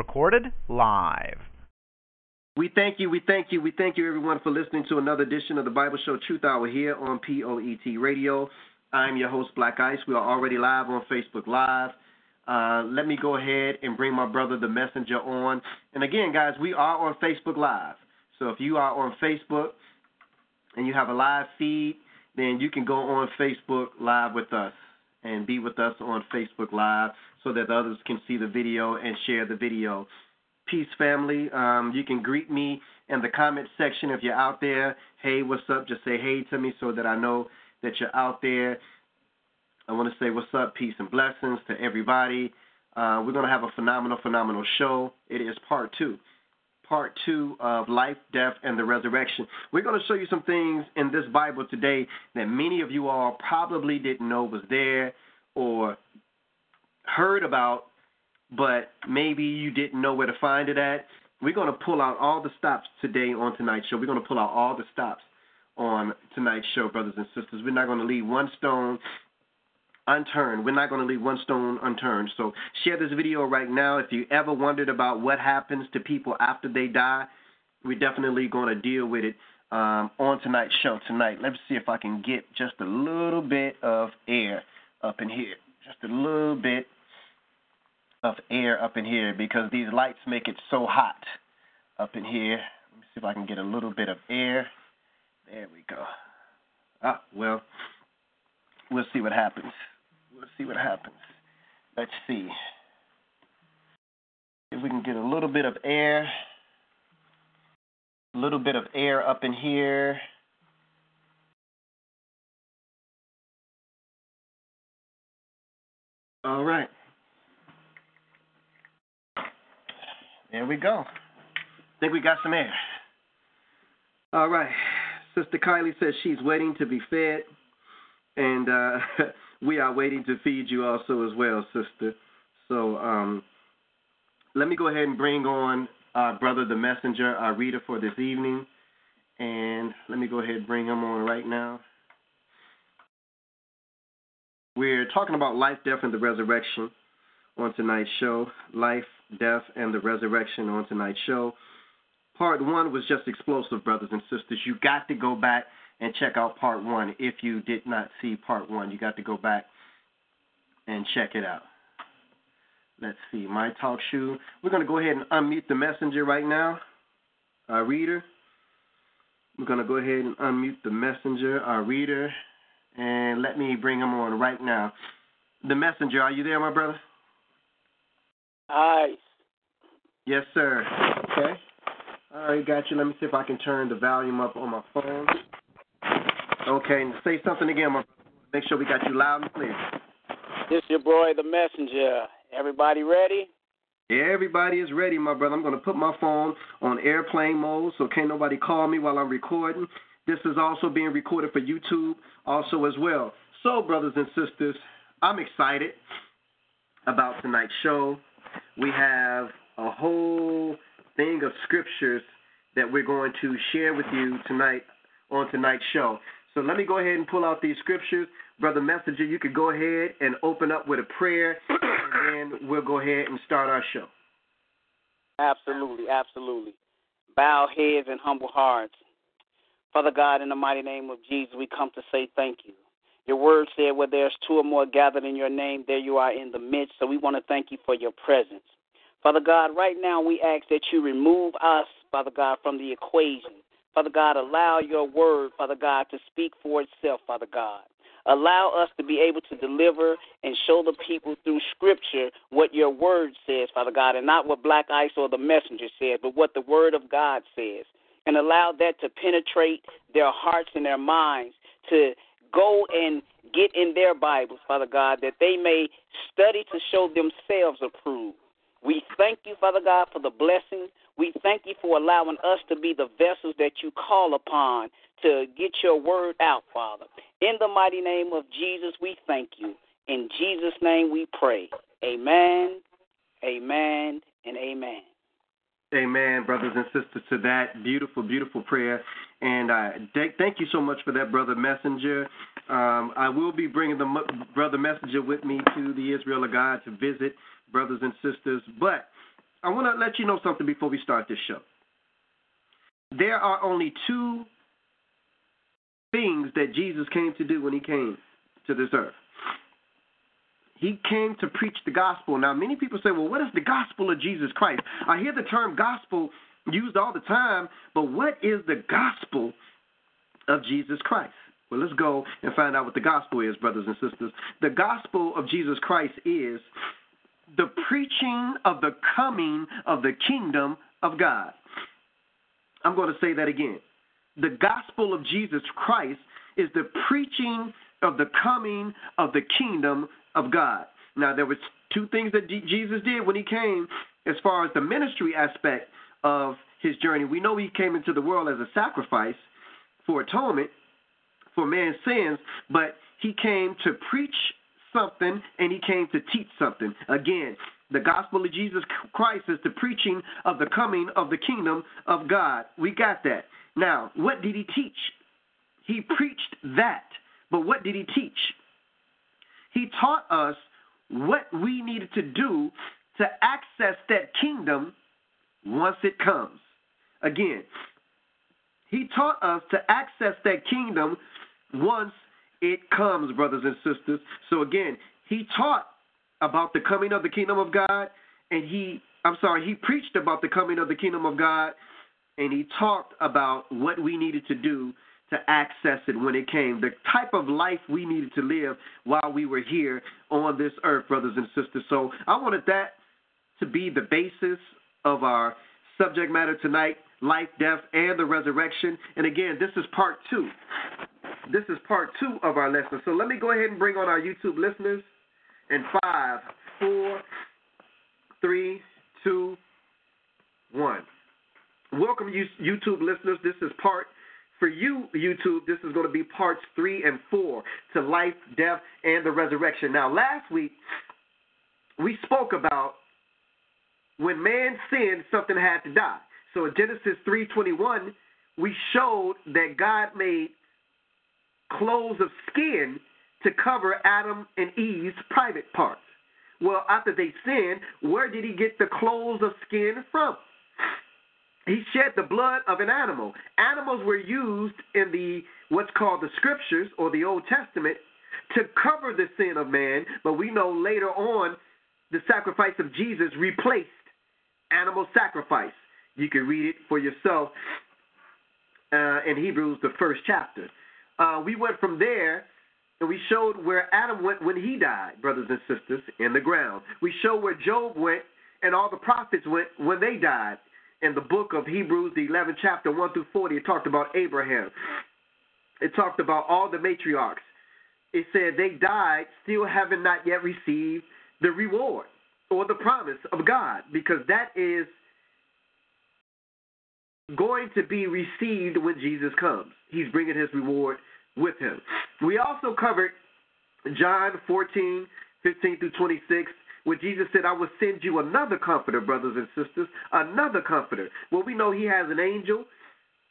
Recorded live. We thank you, we thank you, we thank you, everyone, for listening to another edition of the Bible Show Truth Hour here on POET Radio. I'm your host, Black Ice. We are already live on Facebook Live. Uh, let me go ahead and bring my brother, the messenger, on. And again, guys, we are on Facebook Live. So if you are on Facebook and you have a live feed, then you can go on Facebook Live with us and be with us on Facebook Live so that others can see the video and share the video. Peace, family. Um, you can greet me in the comment section if you're out there. Hey, what's up? Just say hey to me so that I know that you're out there. I want to say what's up, peace and blessings to everybody. Uh, we're going to have a phenomenal, phenomenal show. It is part two. Part two of Life, Death, and the Resurrection. We're going to show you some things in this Bible today that many of you all probably didn't know was there or heard about, but maybe you didn't know where to find it at. We're going to pull out all the stops today on tonight's show. We're going to pull out all the stops on tonight's show, brothers and sisters. We're not going to leave one stone unturned. We're not going to leave one stone unturned. So share this video right now. If you ever wondered about what happens to people after they die, we're definitely going to deal with it um, on tonight's show tonight. Let's see if I can get just a little bit of air up in here. Just a little bit of air up in here because these lights make it so hot up in here. Let me see if I can get a little bit of air. There we go. Ah, well, we'll see what happens. We'll see what happens. Let's see. If we can get a little bit of air, a little bit of air up in here. All right. There we go. Think we got some air. All right. Sister Kylie says she's waiting to be fed, and uh, we are waiting to feed you also as well, sister. So um, let me go ahead and bring on our brother, the messenger, our reader for this evening, and let me go ahead and bring him on right now. We're talking about life, death, and the resurrection on tonight's show. Life, death, and the resurrection on tonight's show. Part one was just explosive, brothers and sisters. You got to go back and check out part one if you did not see part one. You got to go back and check it out. Let's see, my talk shoe. We're going to go ahead and unmute the messenger right now, our reader. We're going to go ahead and unmute the messenger, our reader, and let me bring him on right now. The messenger, are you there, my brother? Hi. Yes, sir. Okay. All right, got you. Let me see if I can turn the volume up on my phone. Okay, and say something again, my brother. Make sure we got you loud and clear. This your boy, the messenger. Everybody ready? Everybody is ready, my brother. I'm going to put my phone on airplane mode so can't nobody call me while I'm recording. This is also being recorded for YouTube also as well. So, brothers and sisters, I'm excited about tonight's show. We have a whole thing of scriptures that we're going to share with you tonight on tonight's show. So let me go ahead and pull out these scriptures. Brother Messenger, you could go ahead and open up with a prayer, and then we'll go ahead and start our show. Absolutely, absolutely. Bow heads and humble hearts. Father God, in the mighty name of Jesus, we come to say thank you. Your word said, where there's two or more gathered in your name, there you are in the midst. So we want to thank you for your presence. Father God, right now we ask that you remove us, Father God, from the equation. Father God, allow your word, Father God, to speak for itself, Father God. Allow us to be able to deliver and show the people through Scripture what your word says, Father God, and not what Black Ice or the messenger says, but what the word of God says. And allow that to penetrate their hearts and their minds to go and get in their Bibles, Father God, that they may study to show themselves approved. We thank you, Father God, for the blessing. We thank you for allowing us to be the vessels that you call upon to get your word out, Father. In the mighty name of Jesus, we thank you. In Jesus' name we pray. Amen, amen, and amen. Amen, brothers and sisters, to that beautiful, beautiful prayer. And uh, th- thank you so much for that, Brother Messenger. Um, I will be bringing the m- Brother Messenger with me to the Israel of God to visit brothers and sisters. But I want to let you know something before we start this show. There are only two things that Jesus came to do when he came to this earth. He came to preach the gospel. Now, many people say, well, what is the gospel of Jesus Christ? I hear the term gospel used all the time, but what is the gospel of Jesus Christ? Well, let's go and find out what the gospel is, brothers and sisters. The gospel of Jesus Christ is the preaching of the coming of the kingdom of God. I'm going to say that again. The gospel of Jesus Christ is the preaching of the coming of the kingdom of God. Now, there was two things that Jesus did when he came as far as the ministry aspect of his journey. We know he came into the world as a sacrifice for atonement for man's sins, but he came to preach something and he came to teach something. Again, the gospel of Jesus Christ is the preaching of the coming of the kingdom of God. We got that. Now, what did he teach? He preached that. But what did he teach? He taught us what we needed to do to access that kingdom once it comes. Again, he taught us to access that kingdom once it comes, brothers and sisters. So again, he taught about the coming of the kingdom of God, and he, I'm sorry, he preached about the coming of the kingdom of God, and he talked about what we needed to do to access it when it came, the type of life we needed to live while we were here on this earth, brothers and sisters. So I wanted that to be the basis of our subject matter tonight life, death, and the resurrection. And again, this is part two. This is part two of our lesson. So let me go ahead and bring on our YouTube listeners. In five, four, three, two, one. Welcome, YouTube listeners. This is part for you, YouTube, this is going to be parts three and four to life, death, and the resurrection. Now, last week, we spoke about when man sinned, something had to die. So in Genesis 3.21, we showed that God made clothes of skin to cover Adam and Eve's private parts. Well, after they sinned, where did he get the clothes of skin from? He shed the blood of an animal. Animals were used in the what's called the scriptures or the Old Testament to cover the sin of man, but we know later on the sacrifice of Jesus replaced animal sacrifice. You can read it for yourself uh, in Hebrews, the first chapter. Uh, we went from there and we showed where Adam went when he died, brothers and sisters, in the ground. We showed where Job went and all the prophets went when they died in the book of Hebrews, the 11th chapter, 1 through 40, it talked about Abraham. It talked about all the matriarchs. It said they died still having not yet received the reward or the promise of God because that is going to be received when Jesus comes. He's bringing his reward with him. We also covered John 14, 15 through 26, where Jesus said, I will send you another comforter, brothers and sisters, another comforter. Well, we know he has an angel.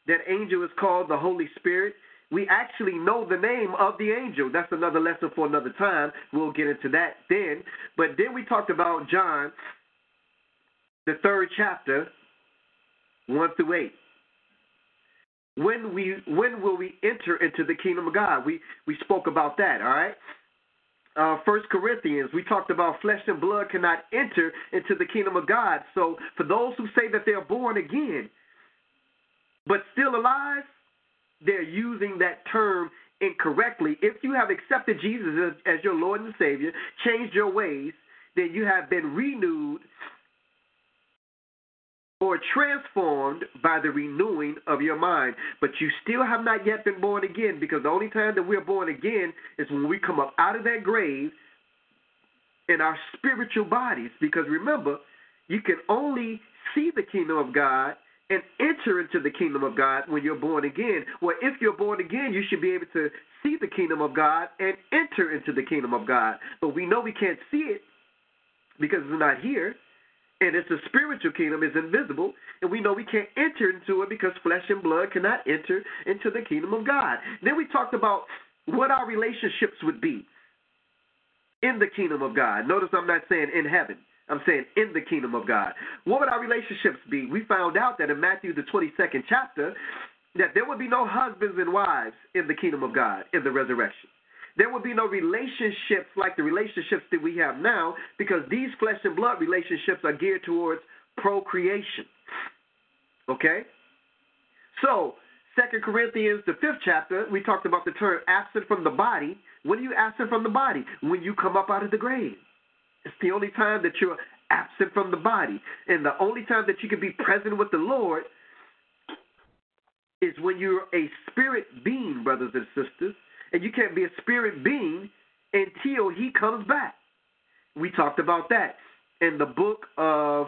That angel is called the Holy Spirit. We actually know the name of the angel. That's another lesson for another time. We'll get into that then. But then we talked about John, the third chapter, 1 through 8 when we when will we enter into the kingdom of God? We we spoke about that, all right? Uh, First Corinthians, we talked about flesh and blood cannot enter into the kingdom of God. So for those who say that they're born again, but still alive, they're using that term incorrectly. If you have accepted Jesus as, as your Lord and Savior, changed your ways, then you have been renewed or transformed by the renewing of your mind. But you still have not yet been born again because the only time that we're born again is when we come up out of that grave in our spiritual bodies. Because remember, you can only see the kingdom of God and enter into the kingdom of God when you're born again. Well, if you're born again, you should be able to see the kingdom of God and enter into the kingdom of God. But we know we can't see it because it's not here. And it's a spiritual kingdom, it's invisible, and we know we can't enter into it because flesh and blood cannot enter into the kingdom of God. Then we talked about what our relationships would be in the kingdom of God. Notice I'm not saying in heaven. I'm saying in the kingdom of God. What would our relationships be? We found out that in Matthew, the 22nd chapter, that there would be no husbands and wives in the kingdom of God in the resurrection. There would be no relationships like the relationships that we have now because these flesh and blood relationships are geared towards procreation. Okay? So, Second Corinthians, the fifth chapter, we talked about the term absent from the body. When are you absent from the body? When you come up out of the grave. It's the only time that you're absent from the body. And the only time that you can be present with the Lord is when you're a spirit being, brothers and sisters. And you can't be a spirit being until he comes back. We talked about that in the book of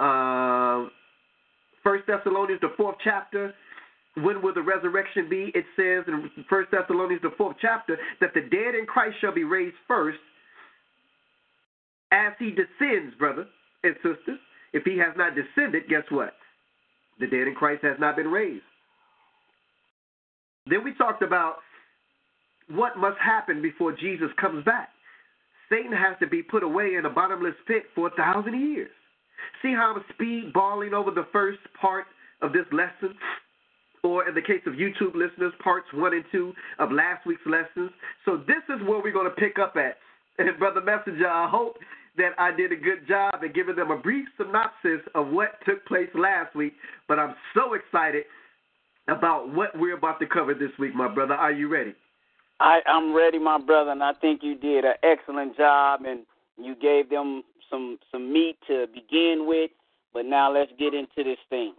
uh, First Thessalonians, the fourth chapter. When will the resurrection be? It says in First Thessalonians, the fourth chapter, that the dead in Christ shall be raised first, as he descends, brother and sisters. If he has not descended, guess what? The dead in Christ has not been raised. Then we talked about what must happen before Jesus comes back. Satan has to be put away in a bottomless pit for a thousand years. See how I'm speed balling over the first part of this lesson? Or in the case of YouTube listeners, parts one and two of last week's lessons. So this is where we're going to pick up at. And Brother Messenger, I hope that I did a good job in giving them a brief synopsis of what took place last week. But I'm so excited about what we're about to cover this week, my brother. Are you ready? I, I'm ready, my brother, and I think you did an excellent job, and you gave them some some meat to begin with. But now let's get into this thing.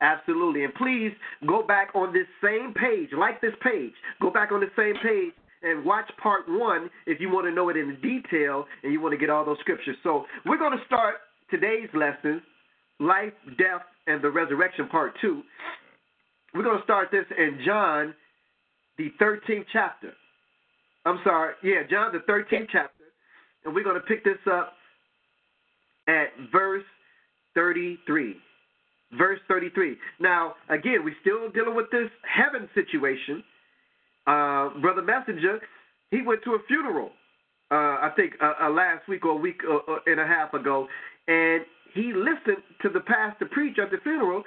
Absolutely. And please go back on this same page, like this page. Go back on the same page and watch part one if you want to know it in detail and you want to get all those scriptures. So we're going to start today's lesson, Life, Death, and the Resurrection, part two. We're going to start this in John, the 13th chapter. I'm sorry, yeah, John, the 13th chapter. And we're going to pick this up at verse 33. Verse 33. Now, again, we're still dealing with this heaven situation. Uh, Brother Messenger, he went to a funeral, uh, I think uh, uh last week or a week uh, uh, and a half ago, and he listened to the pastor preach at the funeral.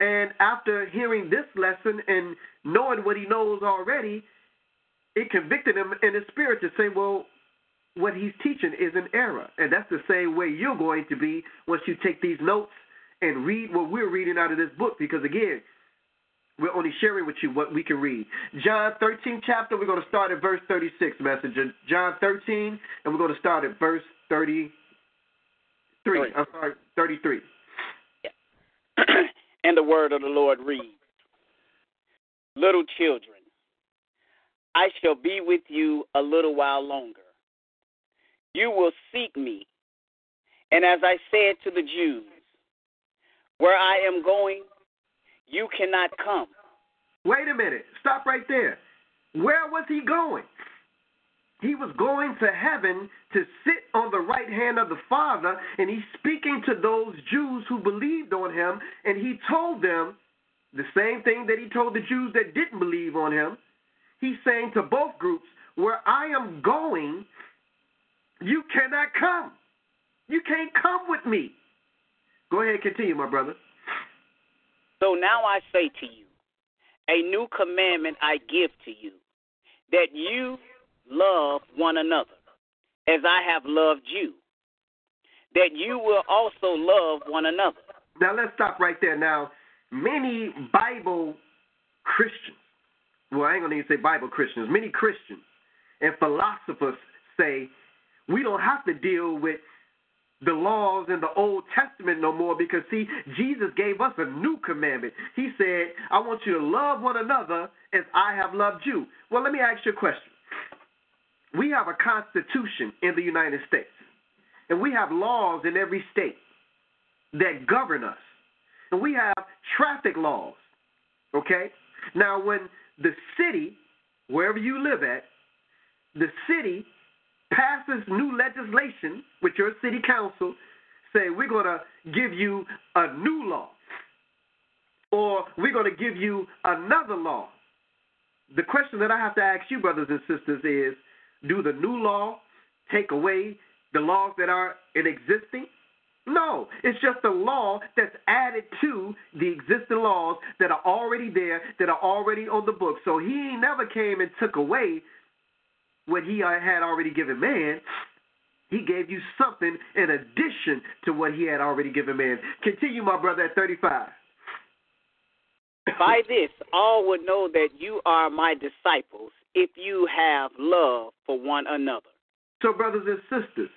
And after hearing this lesson and knowing what he knows already, it convicted him in his spirit to say, well, what he's teaching is an error. And that's the same way you're going to be once you take these notes and read what we're reading out of this book. Because again, we're only sharing with you what we can read. John 13 chapter, we're going to start at verse 36, messenger. John 13, and we're going to start at verse 33. I'm sorry, 33. Yeah. and the word of the Lord reads Little children, I shall be with you a little while longer. You will seek me. And as I said to the Jews, where I am going, you cannot come. Wait a minute. Stop right there. Where was he going? He was going to heaven to sit on the right hand of the Father, and he's speaking to those Jews who believed on him, and he told them the same thing that he told the Jews that didn't believe on him. He's saying to both groups, Where I am going, you cannot come. You can't come with me. Go ahead, continue, my brother. So now I say to you, a new commandment I give to you, that you love one another as I have loved you, that you will also love one another. Now let's stop right there. Now, many Bible Christians, well, I ain't gonna even say Bible Christians, many Christians and philosophers say we don't have to deal with the laws in the Old Testament no more because, see, Jesus gave us a new commandment. He said, I want you to love one another as I have loved you. Well, let me ask you a question. We have a constitution in the United States, and we have laws in every state that govern us. And we have traffic laws, okay? Now, when the city, wherever you live at, the city passes new legislation with your city council, say we're going to give you a new law, or we're going to give you another law. The question that I have to ask you, brothers and sisters, is do the new law take away the laws that are in existing? No, it's just a law that's added to the existing laws that are already there, that are already on the book. So he never came and took away what he uh, had already given man. He gave you something in addition to what he had already given man. Continue, my brother, at 35. By this, all would know that you are my disciples if you have love for one another. So, brothers and sisters,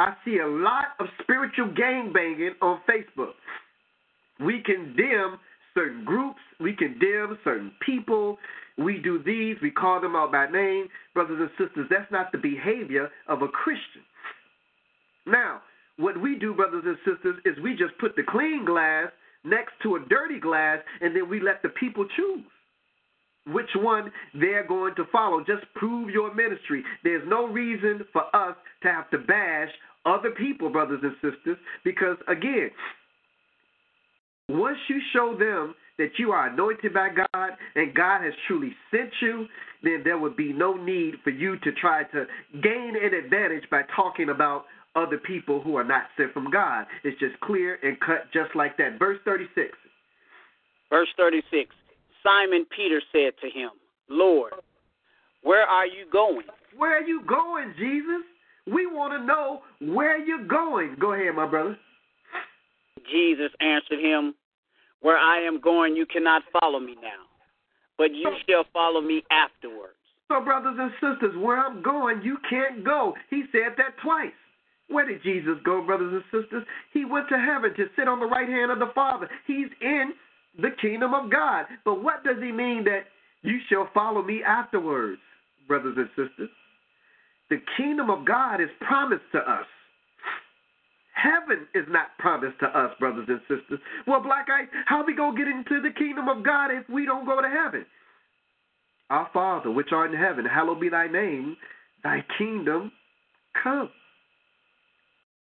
I see a lot of spiritual gang banging on Facebook. We condemn certain groups, we condemn certain people, we do these, we call them out by name. Brothers and sisters, that's not the behavior of a Christian. Now, what we do, brothers and sisters, is we just put the clean glass next to a dirty glass, and then we let the people choose which one they're going to follow. Just prove your ministry. There's no reason for us to have to bash other people, brothers and sisters, because again, once you show them that you are anointed by God and God has truly sent you, then there would be no need for you to try to gain an advantage by talking about other people who are not sent from God. It's just clear and cut just like that. Verse 36. Verse 36 Simon Peter said to him, Lord, where are you going? Where are you going, Jesus? We want to know where you're going. Go ahead, my brother. Jesus answered him, Where I am going, you cannot follow me now, but you shall follow me afterwards. So, brothers and sisters, where I'm going, you can't go. He said that twice. Where did Jesus go, brothers and sisters? He went to heaven to sit on the right hand of the Father. He's in the kingdom of God. But what does he mean that you shall follow me afterwards, brothers and sisters? The kingdom of God is promised to us. Heaven is not promised to us, brothers and sisters. Well, Black Ice, how we gonna get into the kingdom of God if we don't go to heaven? Our Father, which art in heaven, hallowed be thy name. Thy kingdom come.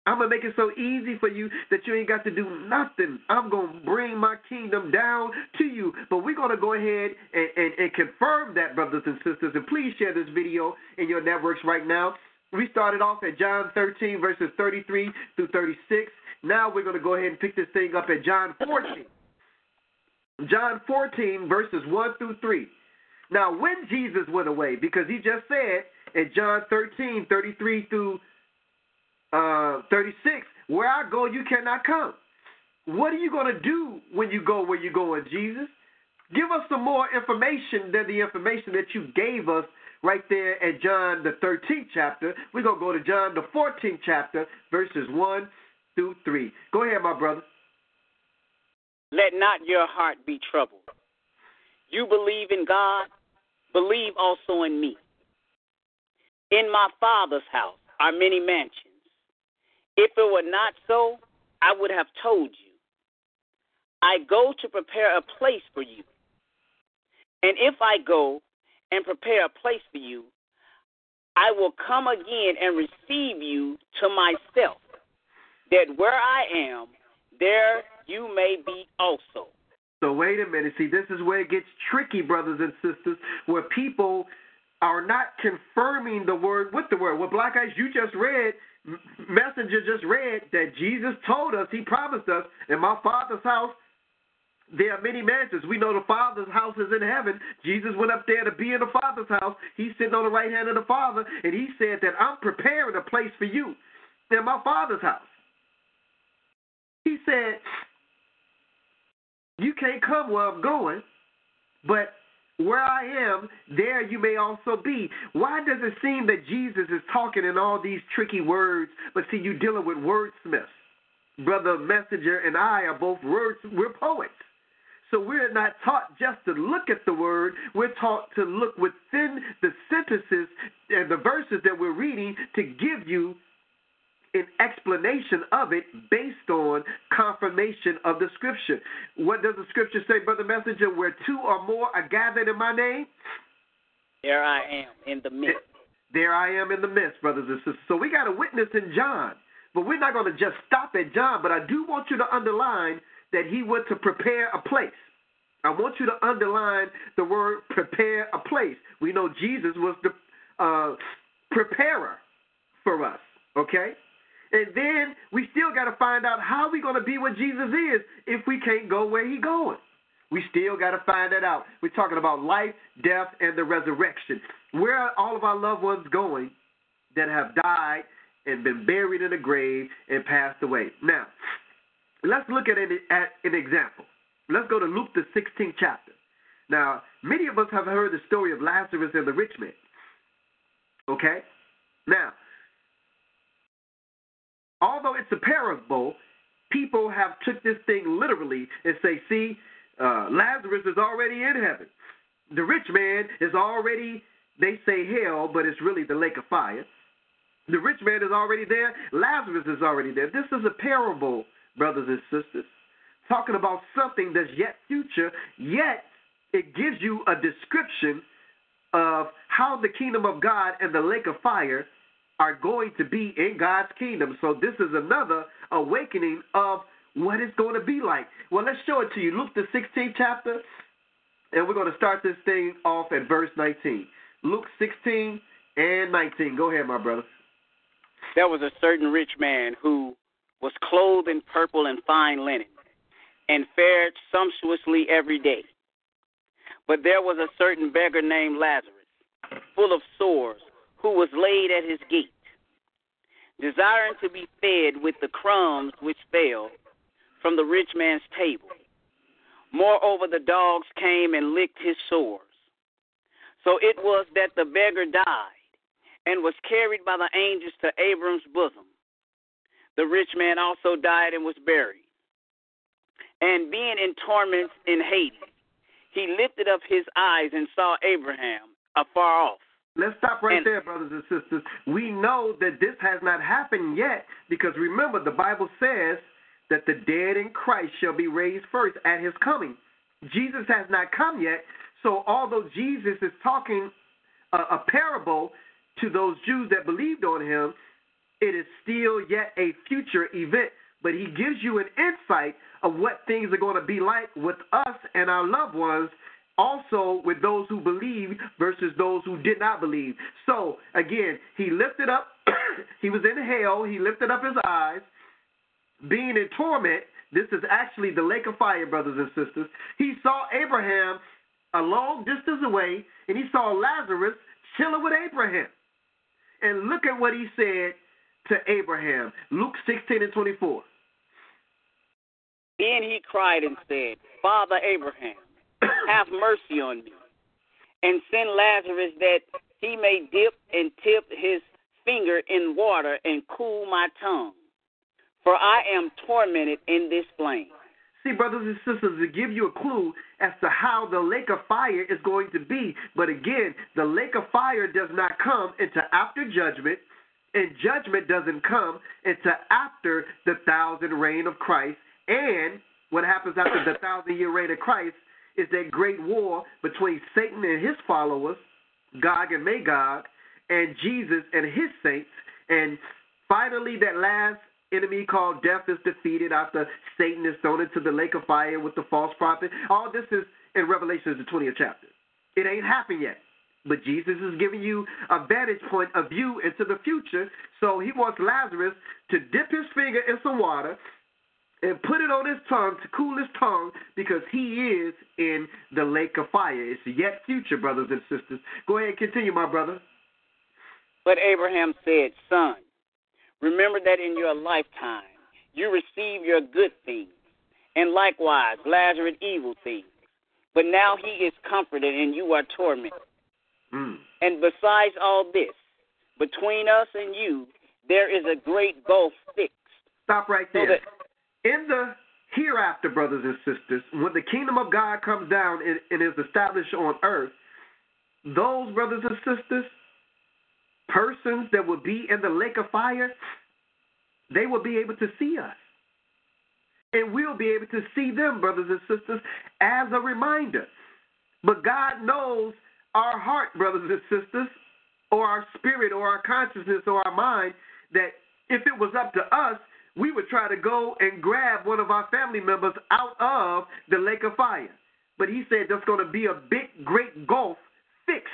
I'm going to make it so easy for you that you ain't got to do nothing. I'm going to bring my kingdom down to you. But we're going to go ahead and, and, and confirm that, brothers and sisters. And please share this video in your networks right now. We started off at John 13, verses 33 through 36. Now we're going to go ahead and pick this thing up at John 14. John 14, verses 1 through 3. Now, when Jesus went away, because he just said in John 13, 33 through uh, 36, where I go, you cannot come. What are you going to do when you go where you're going, Jesus? Give us some more information than the information that you gave us right there at John the 13th chapter. We're going to go to John the 14th chapter, verses 1 through 3. Go ahead, my brother. Let not your heart be troubled. You believe in God, believe also in me. In my Father's house are many mansions. If it were not so, I would have told you. I go to prepare a place for you. And if I go and prepare a place for you, I will come again and receive you to myself, that where I am, there you may be also. So wait a minute. See, this is where it gets tricky, brothers and sisters, where people are not confirming the word with the word. What Black Ice you just read messenger just read that Jesus told us, he promised us, in my Father's house, there are many mansions. We know the Father's house is in heaven. Jesus went up there to be in the Father's house. He's sitting on the right hand of the Father, and he said that I'm preparing a place for you in my Father's house. He said, You can't come where I'm going, but where I am, there you may also be. Why does it seem that Jesus is talking in all these tricky words, but see, you dealing with wordsmiths? Brother Messenger and I are both words, we're poets. So we're not taught just to look at the word, we're taught to look within the sentences and the verses that we're reading to give you an explanation of it based on confirmation of the scripture. What does the scripture say, Brother Messenger? Where two or more are gathered in my name, there I am in the midst. There I am in the midst, brothers and sisters. So we got a witness in John, but we're not going to just stop at John. But I do want you to underline that he went to prepare a place. I want you to underline the word prepare a place. We know Jesus was the uh, preparer for us, okay? And then we still got to find out how we're going to be what Jesus is if we can't go where He's going. We still got to find that out. We're talking about life, death, and the resurrection. Where are all of our loved ones going that have died and been buried in a grave and passed away? Now, let's look at an, at an example. Let's go to Luke, the 16th chapter. Now, many of us have heard the story of Lazarus and the rich man. Okay? Now, although it's a parable, people have took this thing literally and say, see, uh, Lazarus is already in heaven. The rich man is already, they say hell, but it's really the lake of fire. The rich man is already there. Lazarus is already there. This is a parable, brothers and sisters, talking about something that's yet future, yet it gives you a description of how the kingdom of God and the lake of fire are going to be in God's kingdom. So this is another awakening of what it's going to be like. Well, let's show it to you. Luke the 16th chapter, and we're going to start this thing off at verse 19. Luke 16 and 19. Go ahead, my brother. There was a certain rich man who was clothed in purple and fine linen, and fared sumptuously every day. But there was a certain beggar named Lazarus, full of sores who was laid at his gate, desiring to be fed with the crumbs which fell from the rich man's table. Moreover, the dogs came and licked his sores. So it was that the beggar died and was carried by the angels to Abram's bosom. The rich man also died and was buried. And being in torments in Hades, he lifted up his eyes and saw Abraham afar off Let's stop right and, there, brothers and sisters. We know that this has not happened yet because remember, the Bible says that the dead in Christ shall be raised first at his coming. Jesus has not come yet. So, although Jesus is talking a, a parable to those Jews that believed on him, it is still yet a future event. But he gives you an insight of what things are going to be like with us and our loved ones also with those who believe versus those who did not believe. So again, he lifted up, he was in hell, he lifted up his eyes, being in torment. This is actually the lake of fire, brothers and sisters. He saw Abraham a long distance away, and he saw Lazarus chilling with Abraham. And look at what he said to Abraham. Luke 16 and 24. Then he cried and said, Father Abraham, have mercy on me, and send Lazarus that he may dip and tip his finger in water and cool my tongue, for I am tormented in this flame. See, brothers and sisters, to give you a clue as to how the lake of fire is going to be. But again, the lake of fire does not come into after judgment, and judgment doesn't come into after the thousand reign of Christ. And what happens after the thousand year reign of Christ is that great war between Satan and his followers, Gog and Magog, and Jesus and his saints. And finally, that last enemy called death is defeated after Satan is thrown into the lake of fire with the false prophet. All this is in Revelation, the 20th chapter. It ain't happened yet. But Jesus is giving you a vantage point, a view into the future. So he wants Lazarus to dip his finger in some water and put it on his tongue to cool his tongue because he is in the lake of fire. It's yet future, brothers and sisters. Go ahead and continue, my brother. But Abraham said, Son, remember that in your lifetime you receive your good things, and likewise Lazarus evil things. but now he is comforted and you are tormented. Mm. And besides all this, between us and you, there is a great gulf fixed. Stop right So there. that In the hereafter, brothers and sisters, when the kingdom of God comes down and, is established on earth, those brothers and sisters, persons that will be in the lake of fire, they will be able to see us. And we'll be able to see them, brothers and sisters, as a reminder. But God knows our heart, brothers and sisters, or our spirit, or our consciousness, or our mind, that if it was up to us, we would try to go and grab one of our family members out of the lake of fire. But he said there's going to be a big, great gulf fixed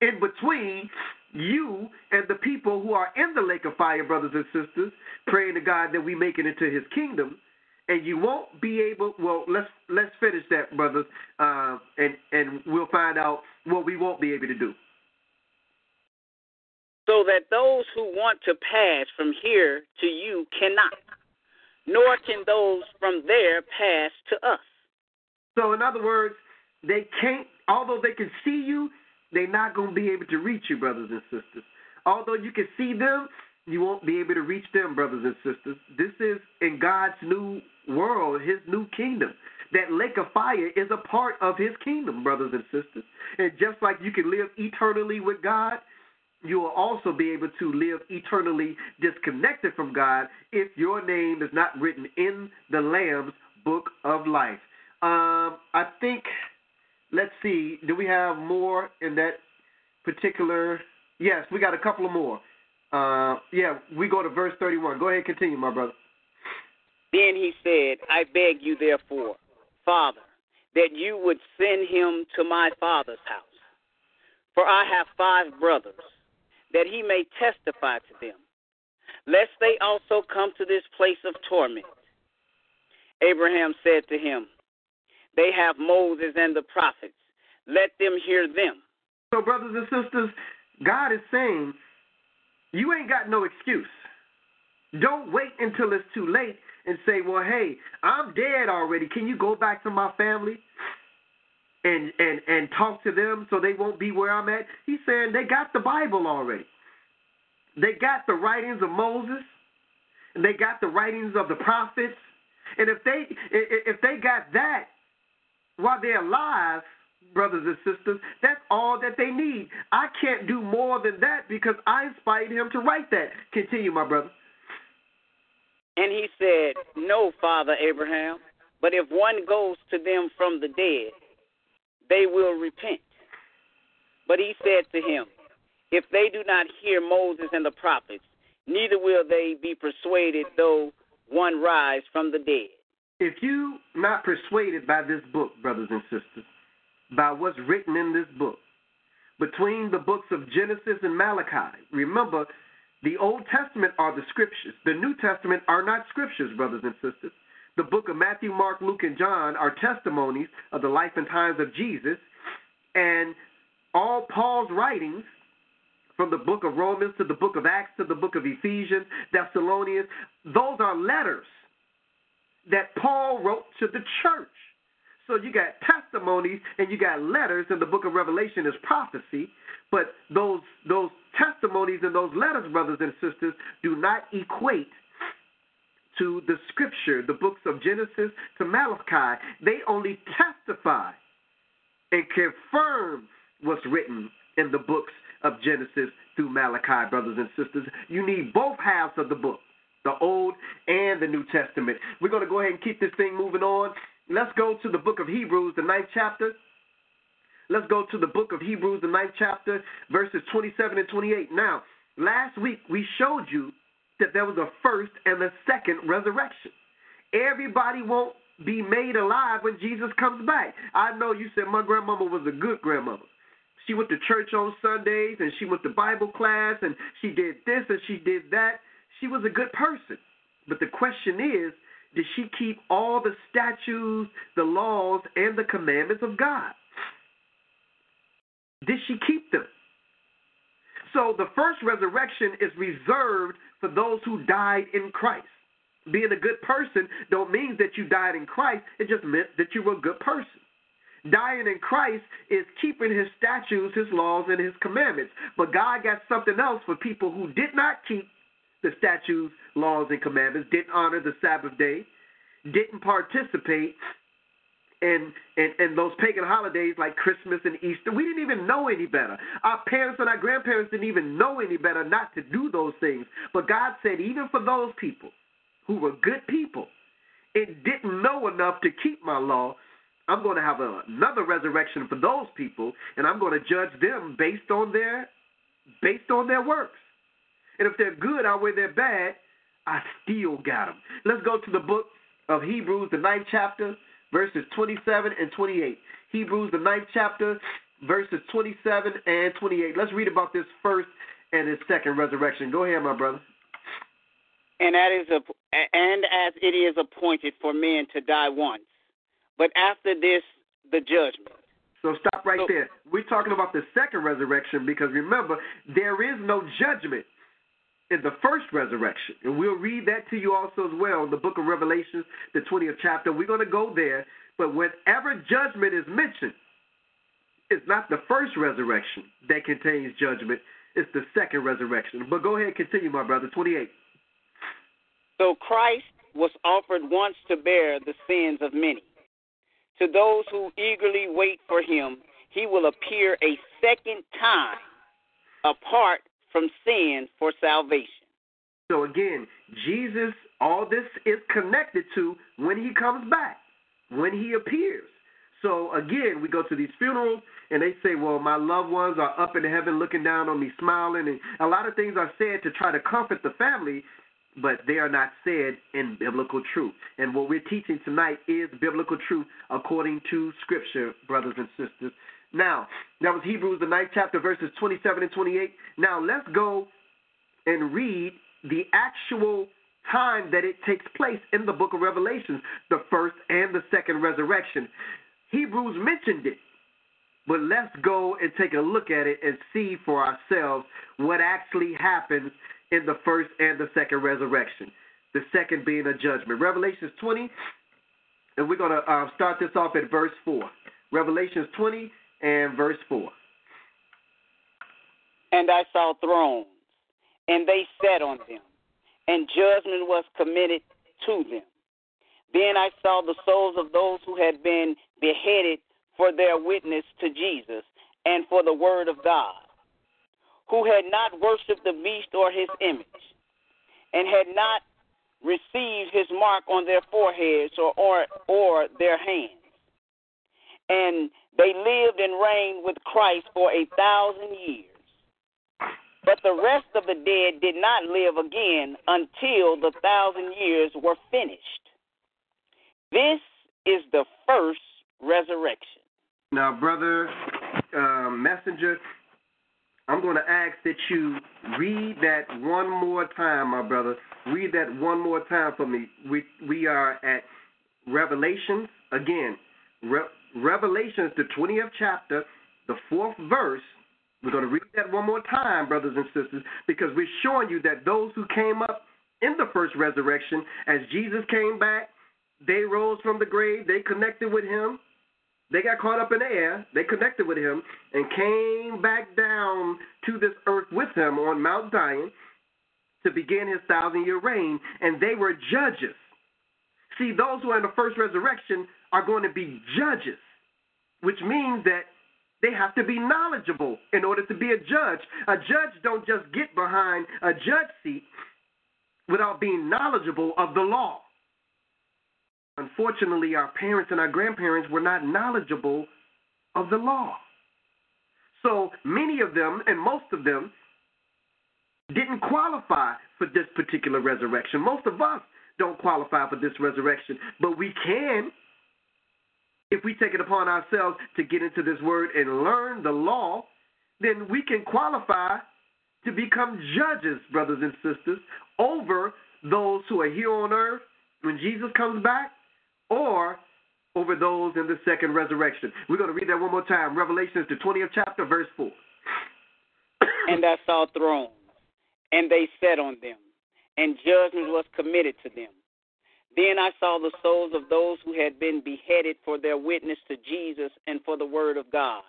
in between you and the people who are in the lake of fire, brothers and sisters, praying to God that we make it into his kingdom. And you won't be able. Well, let's let's finish that, brothers, uh, and and we'll find out what we won't be able to do. So that those who want to pass from here to you cannot, nor can those from there pass to us. So, in other words, they can't, although they can see you, they're not going to be able to reach you, brothers and sisters. Although you can see them, you won't be able to reach them, brothers and sisters. This is in God's new world, His new kingdom. That lake of fire is a part of His kingdom, brothers and sisters. And just like you can live eternally with God, you will also be able to live eternally disconnected from God if your name is not written in the Lamb's book of life. Um, I think, let's see, do we have more in that particular? Yes, we got a couple of more. Uh, yeah, we go to verse 31. Go ahead continue, my brother. Then he said, I beg you, therefore, Father, that you would send him to my father's house. For I have five brothers, that he may testify to them, lest they also come to this place of torment. Abraham said to him, They have Moses and the prophets. Let them hear them. So, brothers and sisters, God is saying, you ain't got no excuse. Don't wait until it's too late and say, well, hey, I'm dead already. Can you go back to my family and, and, and talk to them so they won't be where I'm at? He's saying they got the Bible already. They got the writings of Moses, and they got the writings of the prophets. And if they if they got that while they're alive, brothers and sisters, that's all that they need. I can't do more than that because I inspired him to write that. Continue, my brother. And he said, No, Father Abraham, but if one goes to them from the dead, they will repent. But he said to him, If they do not hear Moses and the prophets, neither will they be persuaded though one rise from the dead. If you not persuaded by this book, brothers and sisters, by what's written in this book, between the books of Genesis and Malachi, remember, the Old Testament are the scriptures. The New Testament are not scriptures, brothers and sisters. The book of Matthew, Mark, Luke, and John are testimonies of the life and times of Jesus. And all Paul's writings, from the book of Romans to the book of Acts to the book of Ephesians, Thessalonians, those are letters that Paul wrote to the church. So you got testimonies and you got letters, and the book of Revelation is prophecy. But those those testimonies and those letters, brothers and sisters, do not equate to the scripture, the books of Genesis to Malachi. They only testify and confirm what's written in the books of Genesis through Malachi, brothers and sisters. You need both halves of the book, the Old and the New Testament. We're going to go ahead and keep this thing moving on. Let's go to the book of Hebrews, the ninth chapter. Let's go to the book of Hebrews, the ninth chapter, verses 27 and 28. Now, last week we showed you that there was a first and a second resurrection. Everybody won't be made alive when Jesus comes back. I know you said my grandmama was a good grandmother. She went to church on Sundays and she went to Bible class and she did this and she did that. She was a good person. But the question is, did she keep all the statutes, the laws, and the commandments of God? Did she keep them? So the first resurrection is reserved for those who died in Christ. Being a good person don't mean that you died in Christ. It just meant that you were a good person. Dying in Christ is keeping his statutes, his laws, and his commandments. But God got something else for people who did not keep the statutes, laws, and commandments, didn't honor the Sabbath day, didn't participate in, and, and those pagan holidays like Christmas and Easter. We didn't even know any better. Our parents and our grandparents didn't even know any better not to do those things. But God said, even for those people who were good people and didn't know enough to keep my law, I'm going to have another resurrection for those people, and I'm going to judge them based on their based on their works. And if they're good outweigh they're bad, I still got them. Let's go to the book of Hebrews, the ninth chapter, verses 27 and 28. Hebrews, the ninth chapter, verses 27 and 28. Let's read about this first and his second resurrection. Go ahead, my brother. And that is a, and as it is appointed for men to die once, but after this, the judgment. So stop right So- there. We're talking about the second resurrection because remember, there is no judgment in the first resurrection. And we'll read that to you also as well in the book of Revelations, the 20th chapter. We're going to go there. But whenever judgment is mentioned, it's not the first resurrection that contains judgment, it's the second resurrection. But go ahead, continue, my brother. 28. So Christ was offered once to bear the sins of many. To those who eagerly wait for him, he will appear a second time apart from sin for salvation. So again, Jesus, all this is connected to when he comes back, when he appears. So again, we go to these funerals and they say, well, my loved ones are up in heaven looking down on me, smiling. And a lot of things are said to try to comfort the family, but they are not said in biblical truth. And what we're teaching tonight is biblical truth according to Scripture, brothers and sisters. Now, that was Hebrews, the ninth chapter, verses 27 and 28. Now, let's go and read the actual time that it takes place in the book of Revelations, the first and the second resurrection. Hebrews mentioned it, but let's go and take a look at it and see for ourselves what actually happens in the first and the second resurrection. The second being a judgment. Revelations 20, and we're going to uh, start this off at verse 4. Revelations 20 and verse 4. And I saw thrones, and they sat on them, and judgment was committed to them. Then I saw the souls of those who had been beheaded for their witness to Jesus and for the word of God, who had not worshipped the beast or his image, and had not received his mark on their foreheads or, or, or their hands. And they lived and reigned with Christ for a thousand years. But the rest of the dead did not live again until the thousand years were finished. This is the first resurrection. Now, brother uh, messenger, I'm going to ask that you read that one more time, my brother. Read that one more time for me. We we are at Revelations again. Re- Revelations, the 20th chapter, the fourth verse. We're going to read that one more time, brothers and sisters, because we're showing you that those who came up in the first resurrection, as Jesus came back, they rose from the grave, they connected with him, they got caught up in the air, they connected with him, and came back down to this earth with him on Mount Zion to begin his thousand year reign, and they were judges. See, those who are in the first resurrection are going to be judges, which means that they have to be knowledgeable in order to be a judge. A judge don't just get behind a judge seat without being knowledgeable of the law. Unfortunately, our parents and our grandparents were not knowledgeable of the law. So many of them, and most of them, didn't qualify for this particular resurrection. Most of us don't qualify for this resurrection, but we can if we take it upon ourselves to get into this word and learn the law, then we can qualify to become judges, brothers and sisters, over those who are here on earth when Jesus comes back or over those in the second resurrection. We're going to read that one more time. Revelations, the 20th chapter, verse 4. And I saw thrones, and they sat on them, and judgment was committed to them. Then I saw the souls of those who had been beheaded for their witness to Jesus and for the word of God,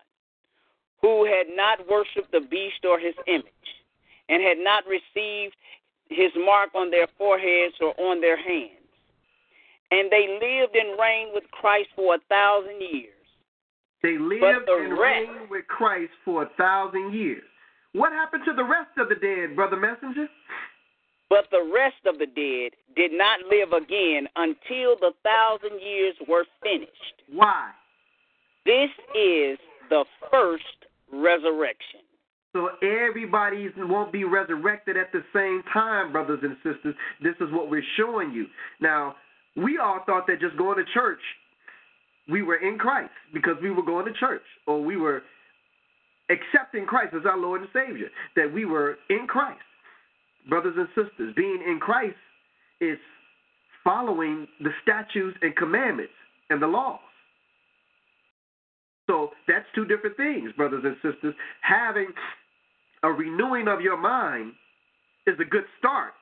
who had not worshipped the beast or his image, and had not received his mark on their foreheads or on their hands. And they lived and reigned with Christ for a thousand years. They lived the and rest- reigned with Christ for a thousand years. What happened to the rest of the dead, Brother Messenger? But the rest of the dead did not live again until the thousand years were finished. Why? This is the first resurrection. So everybody won't be resurrected at the same time, brothers and sisters. This is what we're showing you. Now, we all thought that just going to church, we were in Christ because we were going to church or we were accepting Christ as our Lord and Savior, that we were in Christ. Brothers and sisters, being in Christ is following the statutes and commandments and the laws. So that's two different things, brothers and sisters. Having a renewing of your mind is a good start,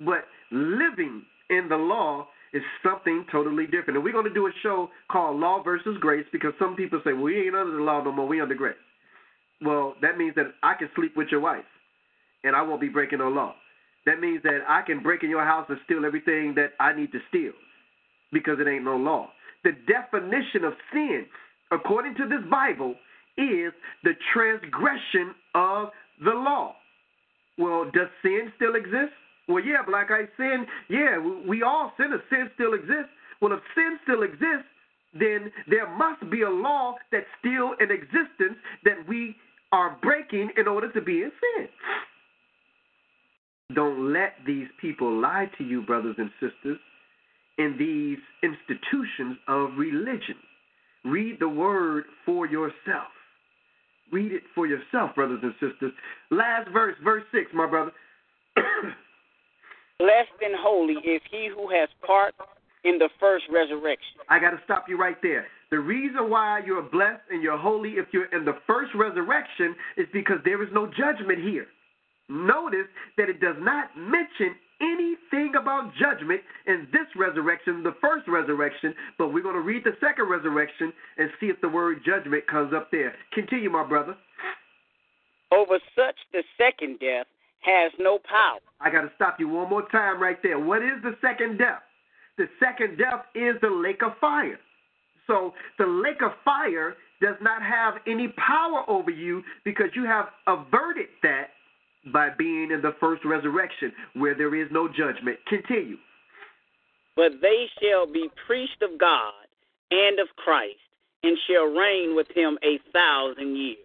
but living in the law is something totally different. And we're going to do a show called Law versus Grace because some people say, well, we ain't under the law no more, we under grace. Well, that means that I can sleep with your wife and I won't be breaking no law. That means that I can break in your house and steal everything that I need to steal because it ain't no law. The definition of sin, according to this Bible, is the transgression of the law. Well, does sin still exist? Well, yeah, Black Ice sin, yeah, we all sinners. Sin still exists. Well, if sin still exists, then there must be a law that's still in existence that we are breaking in order to be in sin. Don't let these people lie to you, brothers and sisters, in these institutions of religion. Read the word for yourself. Read it for yourself, brothers and sisters. Last verse, verse 6, my brother. Blessed and holy is he who has part in the first resurrection. I got to stop you right there. The reason why you're blessed and you're holy if you're in the first resurrection is because there is no judgment here. Notice that it does not mention anything about judgment in this resurrection, the first resurrection, but we're going to read the second resurrection and see if the word judgment comes up there. Continue, my brother. Over such the second death has no power. I got to stop you one more time right there. What is the second death? The second death is the lake of fire. So the lake of fire does not have any power over you because you have averted that by being in the first resurrection where there is no judgment. Continue. But they shall be priests of God and of Christ, and shall reign with him a thousand years.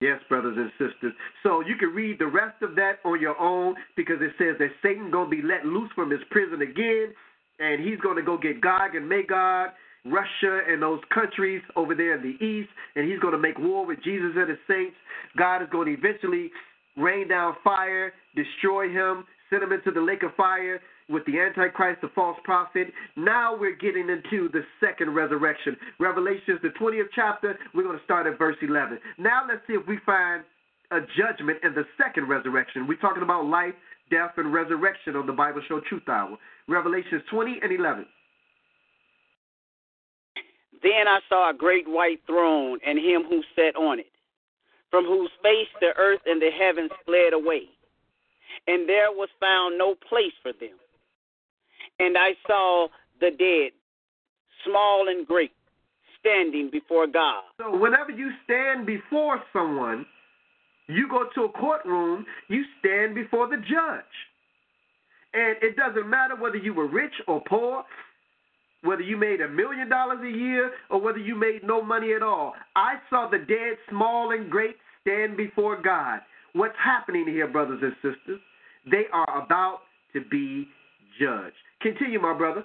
Yes, brothers and sisters. So you can read the rest of that on your own because it says that Satan going to be let loose from his prison again, and he's going to go get Gog and Magog, Russia and those countries over there in the east, and he's going to make war with Jesus and his saints. God is going to eventually rain down fire, destroy him, send him into the lake of fire with the Antichrist, the false prophet. Now we're getting into the second resurrection. Revelations, the 20th chapter, we're going to start at verse 11. Now let's see if we find a judgment in the second resurrection. We're talking about life, death, and resurrection on the Bible Show Truth Hour. Revelations 20 and 11. Then I saw a great white throne and him who sat on it, from whose face the earth and the heavens fled away, and there was found no place for them. And I saw the dead, small and great, standing before God. So whenever you stand before someone, you go to a courtroom, you stand before the judge. And it doesn't matter whether you were rich or poor, whether you made a million dollars a year or whether you made no money at all. I saw the dead, small and great, stand before God. What's happening here, brothers and sisters? They are about to be judged. Continue, my brother.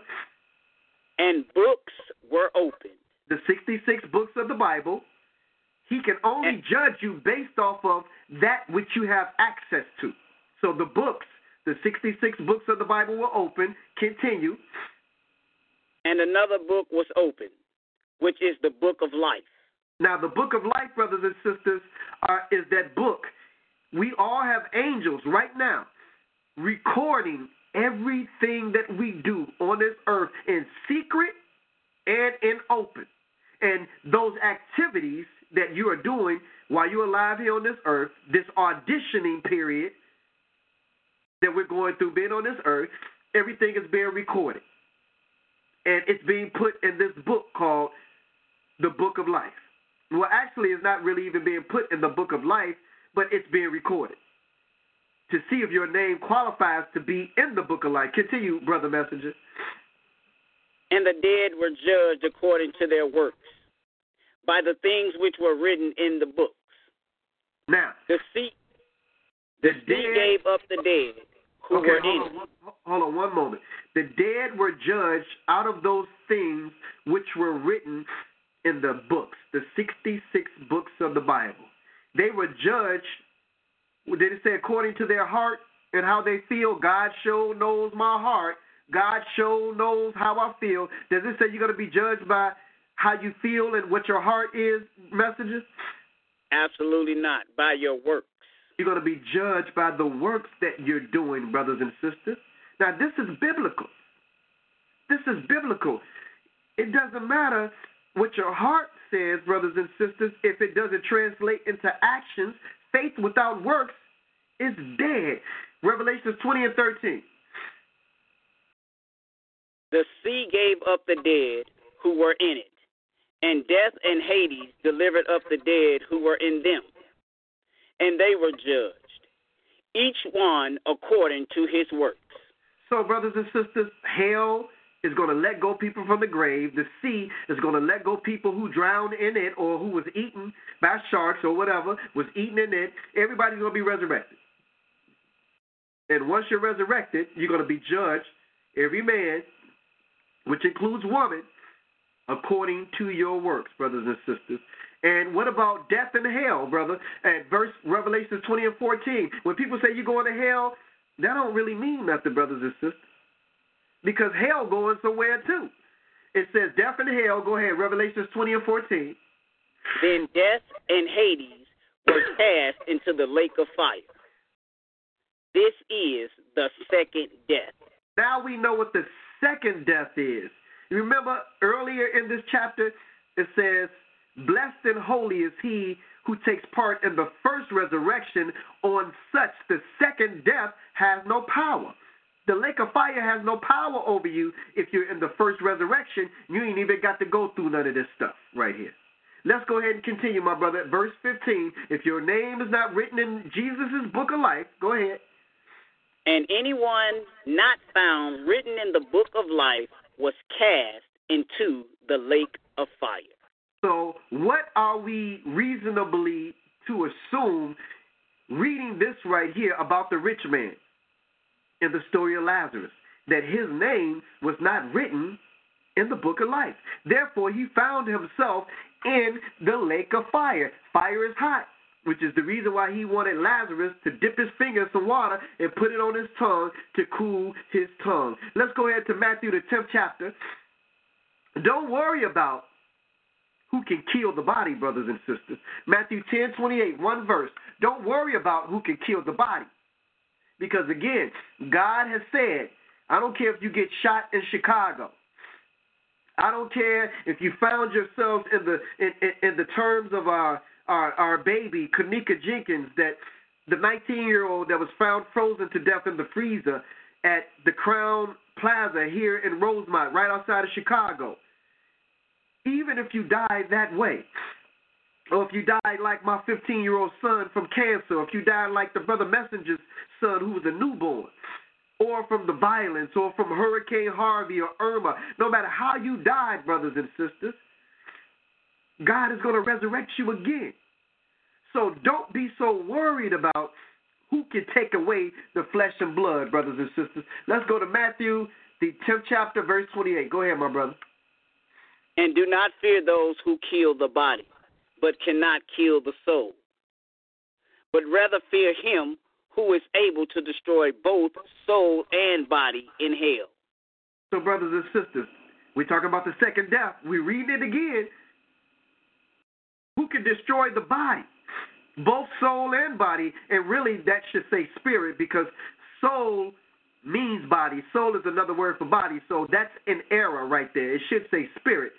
And books were opened. The 66 books of the Bible, he can only And- judge you based off of that which you have access to. So the books, the 66 books of the Bible were open. Continue. And another book was opened, which is the book of life. Now, the book of life, brothers and sisters, are, is that book. We all have angels right now recording everything that we do on this earth in secret and in open. And those activities that you are doing while you're alive here on this earth, this auditioning period that we're going through being on this earth, everything is being recorded. And it's being put in this book called the Book of Life. Well, actually, it's not really even being put in the Book of Life, but it's being recorded to see if your name qualifies to be in the Book of Life. Continue, Brother Messenger. And the dead were judged according to their works by the things which were written in the books. Now, The sea, the sea gave up the dead who okay, were hold in on, it. hold on one moment. The dead were judged out of those things which were written in the books, the 66 books of the Bible. They were judged, did it say according to their heart and how they feel? God sure knows my heart. God sure knows how I feel. Does it say you're going to be judged by how you feel and what your heart is, messages? Absolutely not. By your works. You're going to be judged by the works that you're doing, brothers and sisters. Now, this is biblical. This is biblical. It doesn't matter what your heart says, brothers and sisters, if it doesn't translate into actions. Faith without works is dead. Revelations 20 and 13. The sea gave up the dead who were in it, and death and Hades delivered up the dead who were in them. And they were judged, each one according to his works. So, brothers and sisters, hell is going to let go people from the grave. The sea is going to let go people who drowned in it or who was eaten by sharks or whatever, was eaten in it. Everybody's going to be resurrected. And once you're resurrected, you're going to be judged, every man, which includes woman, according to your works, brothers and sisters. And what about death and hell, brother? At verse Revelation 20 and 14, when people say you're going to hell, that don't really mean nothing, brothers and sisters. Because hell going somewhere too. It says death and hell, go ahead, Revelations 20 and 14. Then death and Hades were cast into the lake of fire. This is the second death. Now we know what the second death is. You remember earlier in this chapter, it says, Blessed and holy is he who takes part in the first resurrection. On such, the second death has no power. The lake of fire has no power over you if you're in the first resurrection. You ain't even got to go through none of this stuff right here. Let's go ahead and continue, my brother. Verse 15. If your name is not written in Jesus' book of life, go ahead. And anyone not found written in the book of life was cast into the lake of fire. So, what are we reasonably to assume reading this right here about the rich man in the story of Lazarus? That his name was not written in the book of life. Therefore, he found himself in the lake of fire. Fire is hot, which is the reason why he wanted Lazarus to dip his finger in some water and put it on his tongue to cool his tongue. Let's go ahead to Matthew, the 10th chapter. Don't worry about who can kill the body, brothers and sisters. Matthew 10 28, one verse. Don't worry about who can kill the body. Because again, God has said, I don't care if you get shot in Chicago. I don't care if you found yourselves in the in, in, in the terms of our, our our baby, Kenneka Jenkins, that the 19 year old that was found frozen to death in the freezer at the Crowne Plaza here in Rosemont, right outside of Chicago even if you die that way, or if you died like my 15 year old son from cancer, or if you died like the brother messenger's son who was a newborn, or from the violence, or from Hurricane Harvey or Irma, no matter how you died, brothers and sisters, God is going to resurrect you again. So don't be so worried about who can take away the flesh and blood, brothers and sisters. Let's go to Matthew, the 10th chapter, verse 28. Go ahead, my brother. And do not fear those who kill the body, but cannot kill the soul. But rather fear him who is able to destroy both soul and body in hell. So, brothers and sisters, we talk about the second death. We read it again. Who can destroy the body? Both soul and body. And really, that should say spirit because soul means body. Soul is another word for body. So that's an error right there. It should say spirit,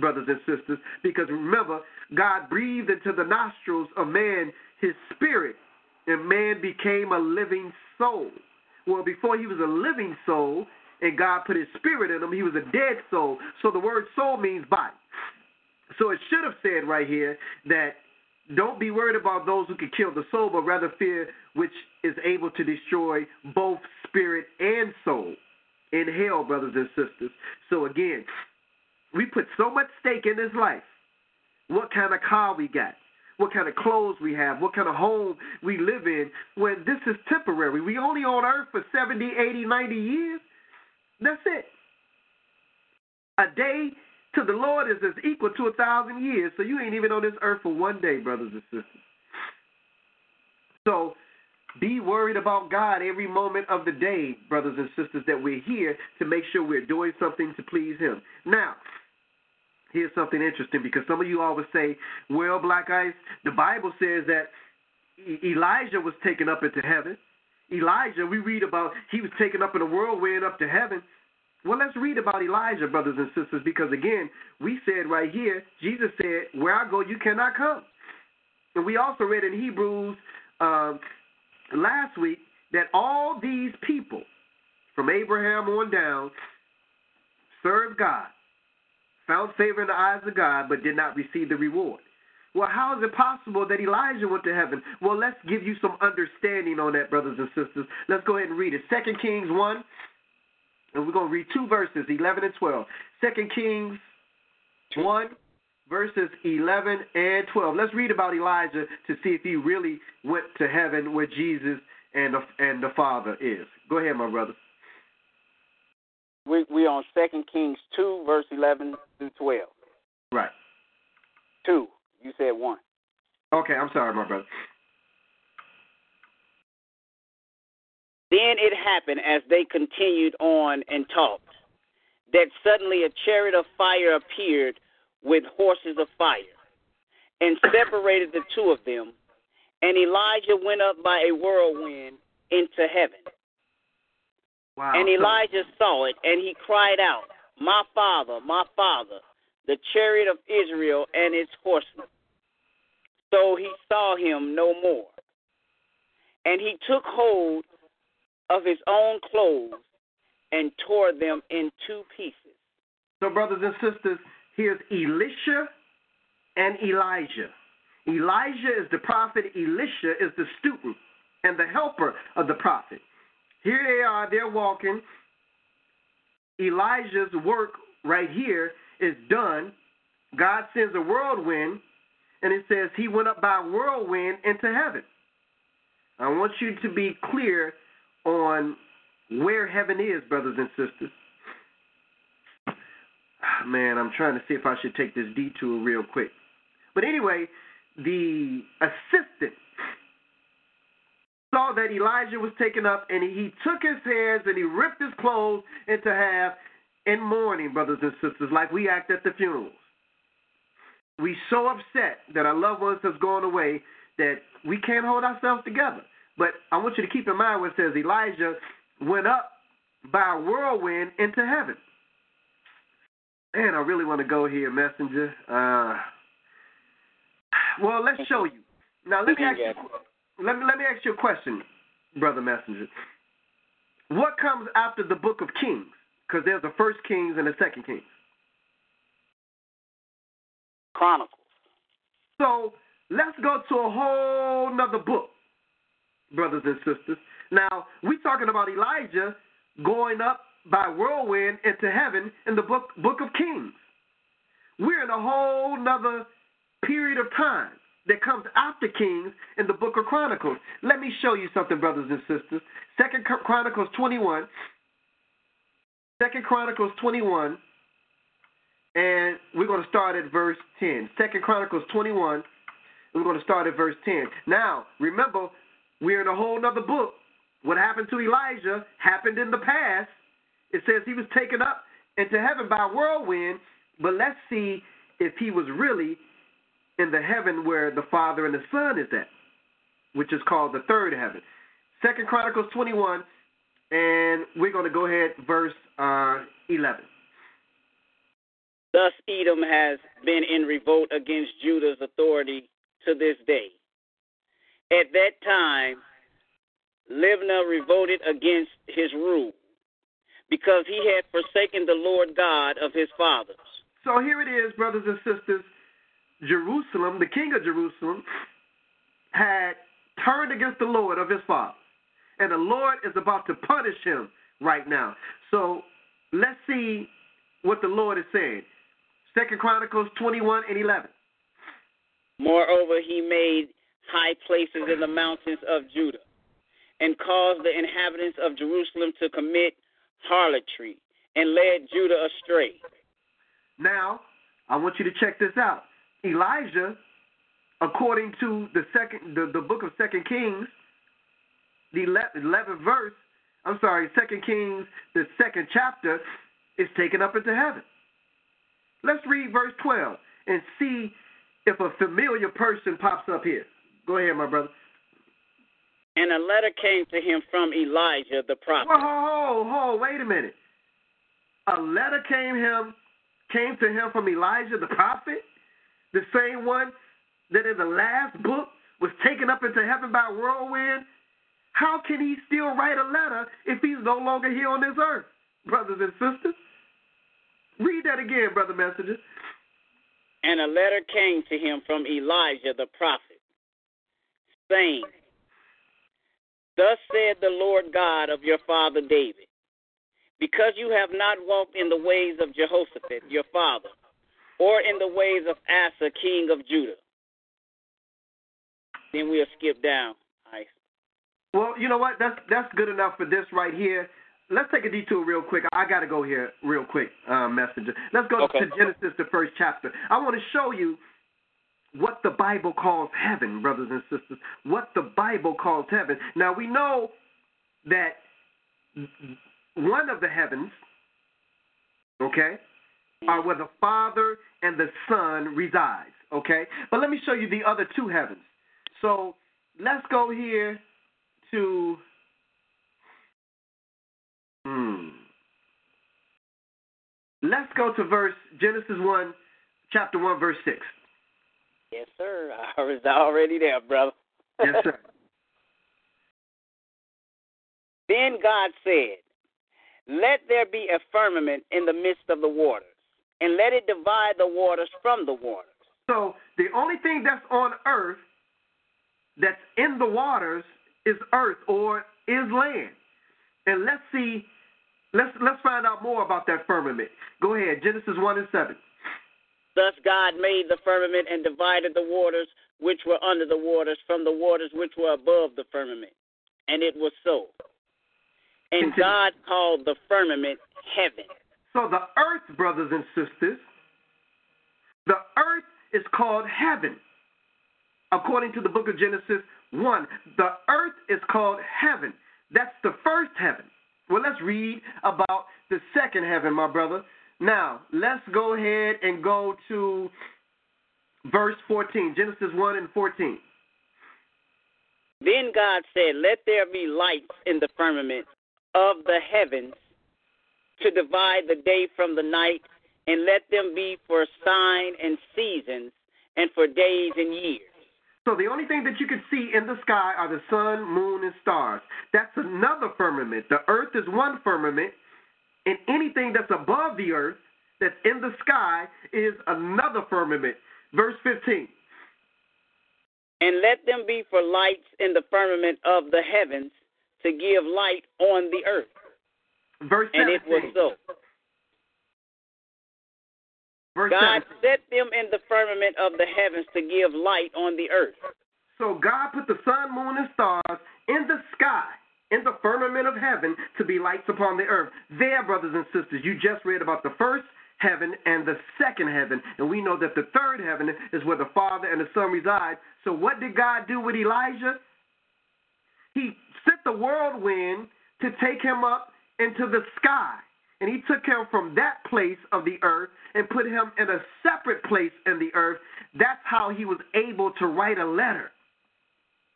brothers and sisters, because remember, God breathed into the nostrils of man his spirit, and man became a living soul. Well, before he was a living soul, and God put his spirit in him, he was a dead soul. So the word soul means body. So it should have said right here that don't be worried about those who can kill the soul, but rather fear which is able to destroy both spirit and soul in hell, brothers and sisters. So again, we put so much stake in this life. What kind of car we got, what kind of clothes we have, what kind of home we live in, when this is temporary. We only on earth for 70, 80, 90 years. That's it. A day to the Lord is as equal to a thousand years. So you ain't even on this earth for one day, brothers and sisters. So be worried about God every moment of the day, brothers and sisters, that we're here to make sure we're doing something to please Him. Now, here's something interesting because some of you always say, well, Black Ice, the Bible says that Elijah was taken up into heaven. Elijah, we read about he was taken up in a whirlwind up to heaven. Well, let's read about Elijah, brothers and sisters, because again, we said right here, Jesus said, Where I go, you cannot come. And we also read in Hebrews uh, last week that all these people, from Abraham on down, served God, found favor in the eyes of God, but did not receive the reward. Well, how is it possible that Elijah went to heaven? Well, let's give you some understanding on that, brothers and sisters. Let's go ahead and read it. Second Kings 1, and we're going to read two verses, 11 and 12. Second Kings 1, verses 11 and 12. Let's read about Elijah to see if he really went to heaven where Jesus and the, and the Father is. Go ahead, my brother. We we on Second Kings two, verse eleven through twelve. Right. Two. You said one. Okay, I'm sorry, my brother. Then it happened as they continued on and talked, that suddenly a chariot of fire appeared with horses of fire, and separated the two of them. And Elijah went up by a whirlwind into heaven. Wow. And Elijah saw it, and he cried out, My father, my father, the chariot of Israel and its horsemen. So he saw him no more. And he took hold of his own clothes and tore them in two pieces. So, brothers and sisters, here's Elisha and Elijah. Elijah is the prophet, Elisha is the student and the helper of the prophet. Here they are, they're walking. Elijah's work right here is done. God sends a whirlwind, and it says he went up by whirlwind into heaven. I want you to be clear on where heaven is, brothers and sisters. Ah, man, I'm trying to see if I should take this detour real quick. But anyway, the assistant saw that Elijah was taken up, and he took his hands and he ripped his clothes into half in mourning, brothers and sisters, like we act at the funerals. We so upset that our loved ones has gone away that we can't hold ourselves together. But I want you to keep in mind what it says Elijah went up by a whirlwind into heaven. Man, I really want to go here, messenger. Uh, well, let's show you. Now let me ask you let me let me ask you a question, brother messenger. What comes after the book of Kings? Because there's the first Kings and the second Kings. Chronicles. So let's go to a whole nother book, brothers and sisters. Now we're talking about Elijah going up by whirlwind into heaven in the book book of Kings. We're in a whole nother period of time that comes after Kings in the book of Chronicles. Let me show you something, brothers and sisters. Second Chronicles 21. Second Chronicles 21. And we're going to start at verse 10. Second Chronicles 21. We're going to start at verse 10. Now, remember, we're in a whole other book. What happened to Elijah happened in the past. It says he was taken up into heaven by a whirlwind, but let's see if he was really in the heaven where the Father and the Son is at, which is called the third heaven. Second Chronicles 21, and we're going to go ahead verse uh, 11. Thus Edom has been in revolt against Judah's authority to this day. At that time, Libnah revolted against his rule because he had forsaken the Lord God of his fathers. So here it is, brothers and sisters. Jerusalem, the king of Jerusalem, had turned against the Lord of his father. And the Lord is about to punish him right now. So let's see what the Lord is saying. Second Chronicles 21 and 11. Moreover, he made high places in the mountains of Judah and caused the inhabitants of Jerusalem to commit harlotry and led Judah astray. Now, I want you to check this out. Elijah, according to the second the, the book of Second Kings, the 11th verse, I'm sorry, Second Kings, the second chapter, is taken up into heaven. Let's read verse 12 and see if a familiar person pops up here. Go ahead, my brother. And a letter came to him from Elijah the prophet. Whoa, ho, ho, ho, wait a minute. A letter came him came to him from Elijah the prophet, the same one that in the last book was taken up into heaven by a whirlwind. How can he still write a letter if he's no longer here on this earth, brothers and sisters? Read that again, brother messenger. And a letter came to him from Elijah the prophet, saying, Thus said the Lord God of your father David, because you have not walked in the ways of Jehoshaphat your father, or in the ways of Asa king of Judah. Then we'll skip down. Ice. Well, you know what? That's that's good enough for this right here. Let's take a detour real quick. I got to go here real quick, uh, messenger. Let's go Okay. to Genesis, the first chapter. I want to show you what the Bible calls heaven, brothers and sisters. What the Bible calls heaven. Now we know that one of the heavens, okay, are where the Father and the Son resides, okay? But let me show you the other two heavens. So let's go here to hmm. Let's go to verse Genesis one, chapter one, verse six. Yes, sir. I was already there, brother. Yes, sir. Then God said, Let there be a firmament in the midst of the waters, and let it divide the waters from the waters. So the only thing that's on earth that's in the waters is earth or is land. And let's see let's let's find out more about that firmament. Go ahead, Genesis one and seven. Thus God made the firmament and divided the waters which were under the waters from the waters which were above the firmament. And it was so. And Continue. God called the firmament heaven. So the earth, brothers and sisters, the earth is called heaven. According to the book of Genesis 1, the earth is called heaven. That's the first heaven. Well, let's read about the second heaven, my brother. Now, let's go ahead and go to verse 14, Genesis 1 and 14. Then God said, Let there be lights in the firmament of the heavens to divide the day from the night, and let them be for sign and seasons, and for days and years. So the only thing that you can see in the sky are the sun, moon, and stars. That's another firmament. The earth is one firmament, and anything that's above the earth that's in the sky is another firmament. Verse 15. And let them be for lights in the firmament of the heavens to give light on the earth. Verse 17. And it was so. Verse God 17. set them in the firmament of the heavens to give light on the earth. So God put the sun, moon, and stars in the sky, in the firmament of heaven, to be lights upon the earth. There, brothers and sisters, you just read about the first heaven and the second heaven, and we know that the third heaven is where the Father and the Son reside. So what did God do with Elijah? He sent the whirlwind to take him up into the sky. And he took him from that place of the earth and put him in a separate place in the earth. That's how he was able to write a letter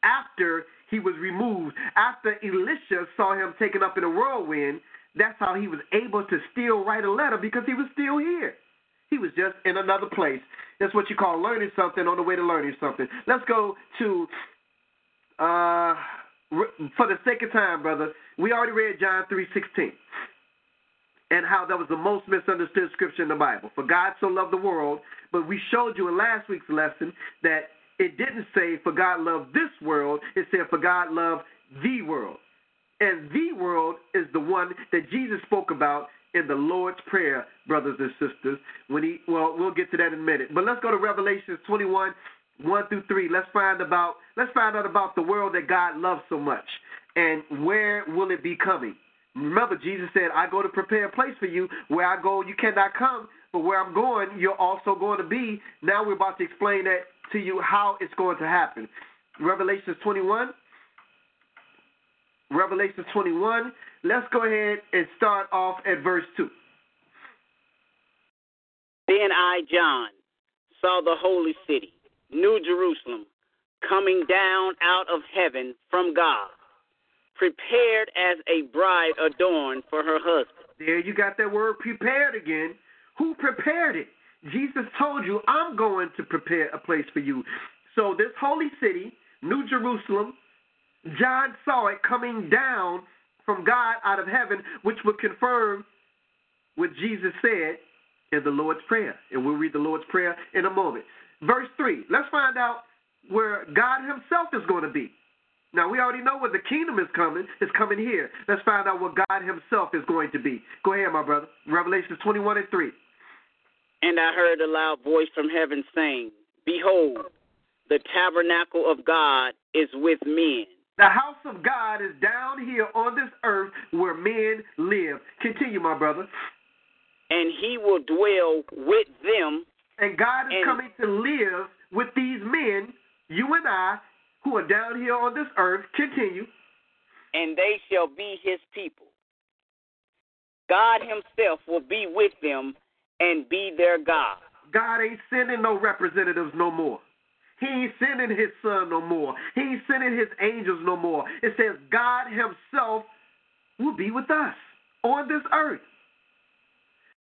after he was removed. After Elisha saw him taken up in a whirlwind, that's how he was able to still write a letter because he was still here. He was just in another place. That's what you call learning something on the way to learning something. Let's go to, uh, for the sake of time, brother, we already read John 3.16 and how that was the most misunderstood scripture in the Bible. For God so loved the world, but we showed you in last week's lesson that it didn't say for God loved this world, it said for God loved the world. And the world is the one that Jesus spoke about in the Lord's Prayer, brothers and sisters. When he well, we'll get to that in a minute. But let's go to Revelation 21, 1 through 3. Let's find about let's find out about the world that God loves so much. And where will it be coming? Remember, Jesus said, I go to prepare a place for you. Where I go, you cannot come, but where I'm going, you're also going to be. Now we're about to explain that to you how it's going to happen. Revelation 21. Revelation 21. Let's go ahead and start off at verse 2. Then I, John, saw the holy city, New Jerusalem, coming down out of heaven from God, prepared as a bride adorned for her husband. There you got that word prepared again. Who prepared it? Jesus told you, I'm going to prepare a place for you. So, this holy city, New Jerusalem, John saw it coming down from God out of heaven, which would confirm what Jesus said in the Lord's Prayer. And we'll read the Lord's Prayer in a moment. Verse 3. Let's find out where God Himself is going to be. Now, we already know where the kingdom is coming. It's coming here. Let's find out what God Himself is going to be. Go ahead, my brother. Revelation 21 and 3. And I heard a loud voice from heaven saying, Behold, the tabernacle of God is with men. The house of God is down here on this earth where men live. Continue, my brother. And he will dwell with them. And God is And- coming to live with these men, you and I, who are down here on this earth. Continue. and they shall be his people. God himself will be with them and be their God. God ain't sending no representatives no more. He ain't sending his son no more. He ain't sending his angels no more. It says God himself will be with us on this earth.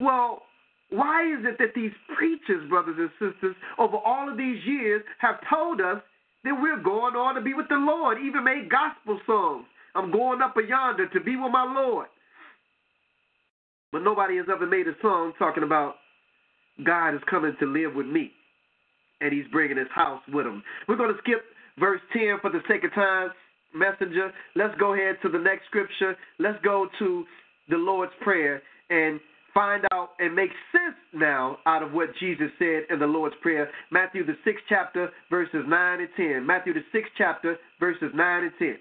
Well, why is it that these preachers, brothers and sisters, over all of these years have told us that we're going on to be with the Lord, even made gospel songs? I'm going up yonder to be with my Lord. But nobody has ever made a song talking about God is coming to live with me, and He's bringing His house with Him. We're going to skip verse 10 for the sake of time, messenger. Let's go ahead to the next scripture. Let's go to the Lord's Prayer and find out and make sense now out of what Jesus said in the Lord's Prayer. Matthew, the sixth chapter, verses 9 and 10. Matthew, the sixth chapter, verses 9 and 10.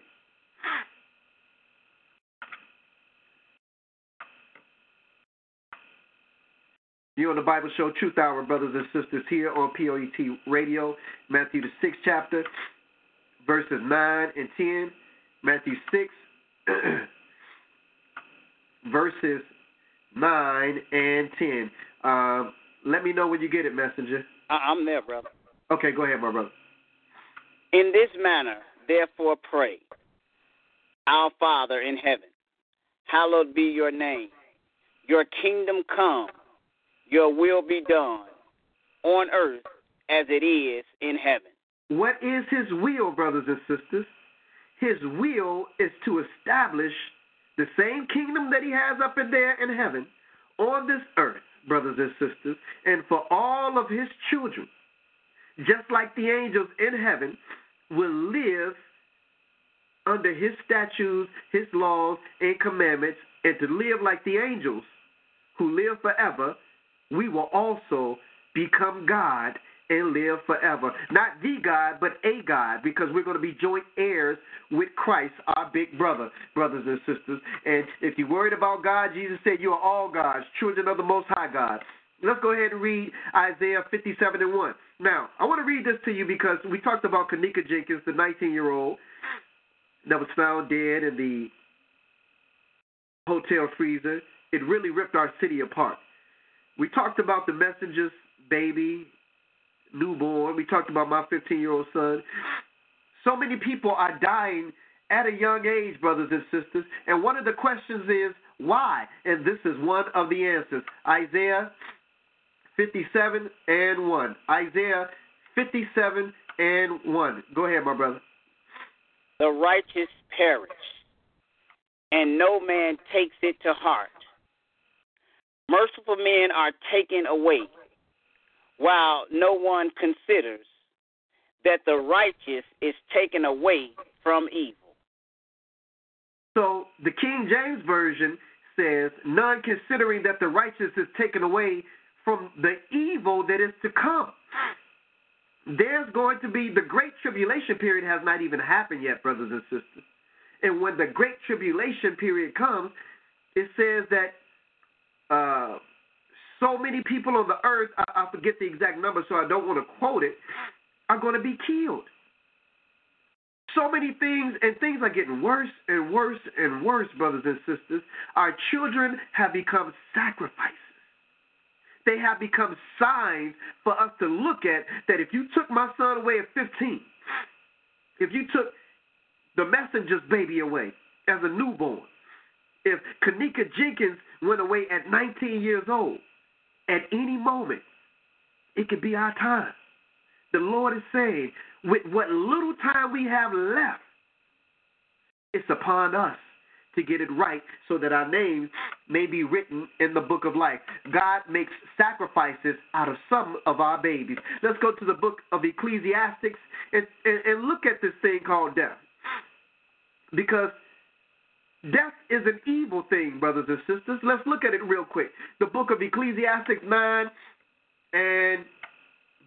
You're on the Bible Show Truth Hour, brothers and sisters, here on POET Radio, Matthew the sixth chapter, verses nine and ten. Matthew six, verses nine and ten. Uh, let me know when you get it, messenger. I- I'm there, brother. Okay, go ahead, my brother. In this manner, therefore, pray Our Father in heaven, hallowed be your name. Your kingdom come, your will be done, on earth as it is in heaven. What is his will, brothers and sisters? His will is to establish the same kingdom that he has up in there in heaven on this earth, brothers and sisters, and for all of his children, just like the angels in heaven will live under his statutes, his laws, and commandments, and to live like the angels who live forever, we will also become God and live forever. Not the God, but a God, because we're going to be joint heirs with Christ, our big brother, brothers and sisters. And if you're worried about God, Jesus said, You are all gods, children of the Most High God. Let's go ahead and read Isaiah 57 and 1. Now, I want to read this to you because we talked about Kenneka Jenkins, the 19 year old that was found dead in the hotel freezer. It really ripped our city apart. We talked about the messenger's baby, newborn. We talked about my 15 year old son. So many people are dying at a young age, brothers and sisters. And one of the questions is why? And this is one of the answers. Isaiah 57 and 1. Isaiah 57 and 1. Go ahead, my brother. The righteous perish, and no man takes it to heart. Merciful men are taken away, while no one considers that the righteous is taken away from evil. So the King James Version says, None considering that the righteous is taken away from the evil that is to come. There's going to be the great tribulation period has not even happened yet, brothers and sisters. And when the great tribulation period comes, it says that uh, so many people on the earth, I, I forget the exact number, so I don't want to quote it, are going to be killed. So many things, and things are getting worse and worse and worse, brothers and sisters. Our children have become sacrifices. They have become signs for us to look at that if you took my son away at 15, if you took the messenger's baby away as a newborn, if Kenneka Jenkins went away at 19 years old, at any moment, it could be our time. The Lord is saying, with what little time we have left, it's upon us to get it right so that our names may be written in the book of life. God makes sacrifices out of some of our babies. Let's go to the book of Ecclesiastes and, and, and look at this thing called death. Because death is an evil thing, brothers and sisters. Let's look at it real quick. The book of Ecclesiastes 9 and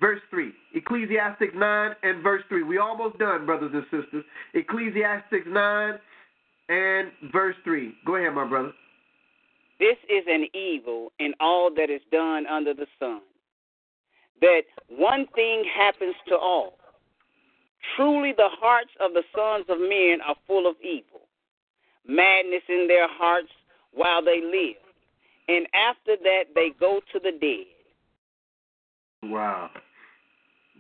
verse 3. Ecclesiastes 9 and verse 3. We almost done, brothers and sisters. Ecclesiastes 9 and verse 3. Go ahead, my brother. This is an evil in all that is done under the sun, that one thing happens to all. Truly, the hearts of the sons of men are full of evil, madness in their hearts while they live, and after that they go to the dead. Wow.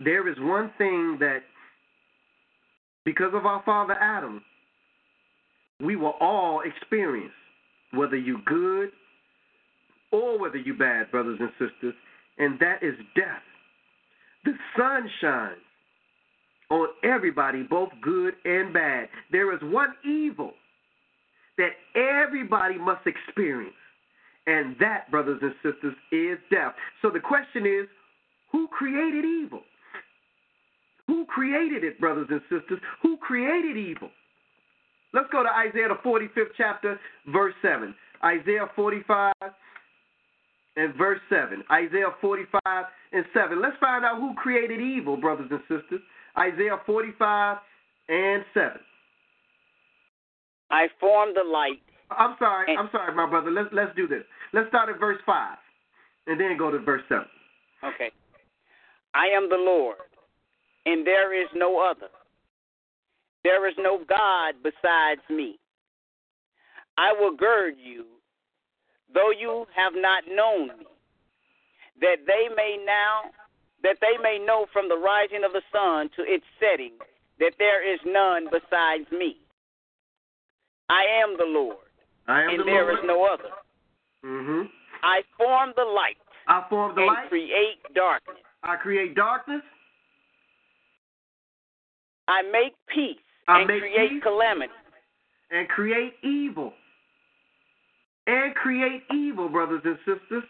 There is one thing that, because of our father Adam, we will all experience, whether you good or whether you bad, brothers and sisters, and that is death. The sun shines on everybody, both good and bad. There is one evil that everybody must experience, and that, brothers and sisters, is death. So the question is, who created evil? Who created it, brothers and sisters? Who created evil? Let's go to Isaiah, the 45th chapter, verse 7. Isaiah 45 and verse 7. Isaiah 45 and 7. Let's find out who created evil, brothers and sisters. Isaiah 45 and 7. I form the light. I'm sorry. I'm sorry, my brother. Let's let's do this. Let's start at verse 5 and then go to verse 7. Okay. I am the Lord, and there is no other. There is no God besides me. I will gird you, though you have not known me, that they may now that they may know from the rising of the sun to its setting that there is none besides me. I am the Lord, I am and the there Lord. is no other. hmm I form the light I form the and light. create darkness. I create darkness. I make peace I and make create peace. calamity. and create evil. And create evil, brothers and sisters.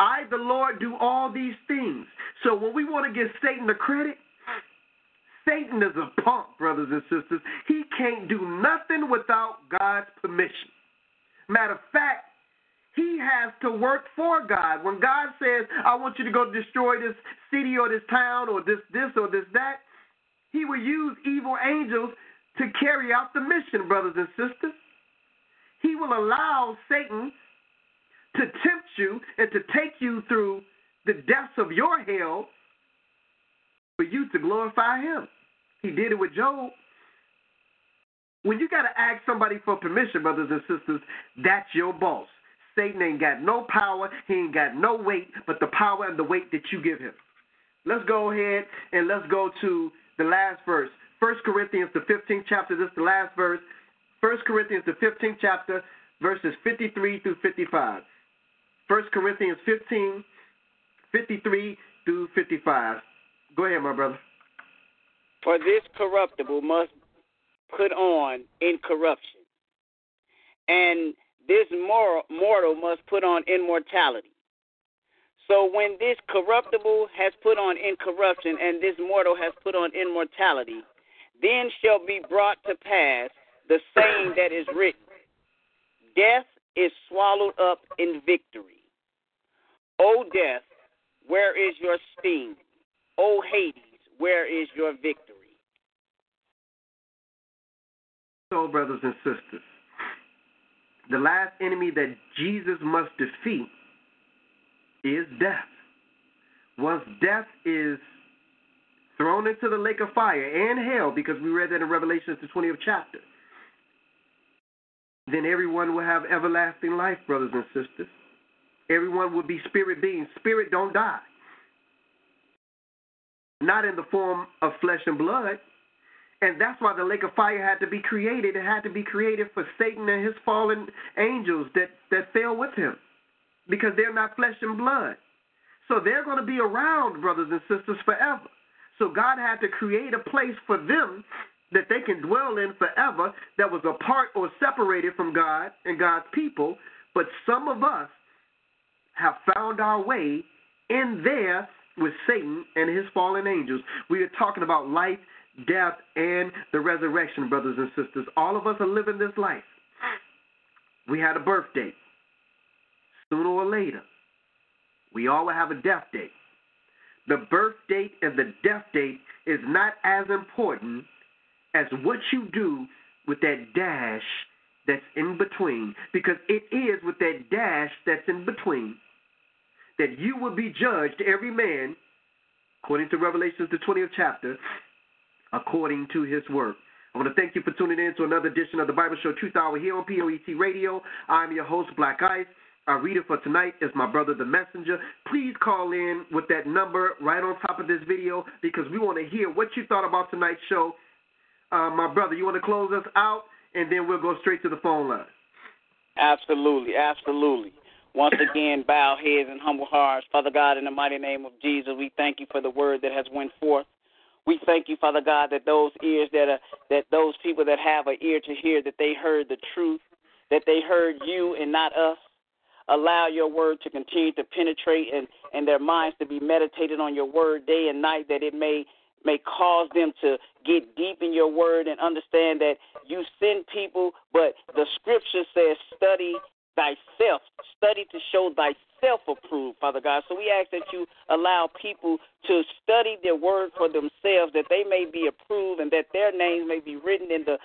I, the Lord, do all these things. So when we want to give Satan the credit, Satan is a punk, brothers and sisters. He can't do nothing without God's permission. Matter of fact, he has to work for God. When God says, I want you to go destroy this city or this town or this, this or this, that, he will use evil angels to carry out the mission, brothers and sisters. He will allow Satan to tempt you and to take you through the depths of your hell for you to glorify him. He did it with Job. When you got to ask somebody for permission, brothers and sisters, that's your boss. Satan ain't got no power, he ain't got no weight, but the power and the weight that you give him. Let's go ahead and let's go to the last verse. 1 Corinthians, the 15th chapter. This is the last verse. 1 Corinthians, the 15th chapter, verses 53 through 55. 1 Corinthians 15, 53 through 55. Go ahead, my brother. For this corruptible must put on incorruption, and this mortal must put on immortality. So when this corruptible has put on incorruption, and this mortal has put on immortality, then shall be brought to pass the saying that is written Death is swallowed up in victory. O death, where is your sting? O Hades, where is your victory? So, brothers and sisters, the last enemy that Jesus must defeat is death. Once death is thrown into the lake of fire and hell, because we read that in Revelation, the 20th chapter, then everyone will have everlasting life, brothers and sisters. Everyone will be spirit beings. Spirit don't die. Not in the form of flesh and blood. And that's why the lake of fire had to be created. It had to be created for Satan and his fallen angels that, that fell with him. Because they're not flesh and blood. So they're going to be around, brothers and sisters, forever. So God had to create a place for them that they can dwell in forever that was apart or separated from God and God's people. But some of us have found our way in there with Satan and his fallen angels. We are talking about life, death, and the resurrection, brothers and sisters. All of us are living this life. We had a birth date. Sooner or later, we all will have a death date. The birth date and the death date is not as important as what you do with that dash that's in between. Because it is with that dash that's in between that you will be judged, every man, according to Revelations, the 20th chapter, according to his work. I want to thank you for tuning in to another edition of the Bible Show Truth Hour here on POET Radio. I'm your host, Black Ice. Our reader for tonight is my brother, the messenger. Please call in with that number right on top of this video because we want to hear what you thought about tonight's show. Uh, my brother, you want to close us out, and then we'll go straight to the phone line. Absolutely, absolutely. Once again, bow heads and humble hearts. Father God, in the mighty name of Jesus, we thank you for the word that has went forth. We thank you, Father God, that those ears that are that those people that have an ear to hear, that they heard the truth, that they heard you and not us. Allow your word to continue to penetrate and, and their minds to be meditated on your word day and night, that it may may cause them to get deep in your word and understand that you send people, but the scripture says study thyself, study to show thyself approved, Father God. So we ask that you allow people to study their word for themselves, that they may be approved and that their names may be written in the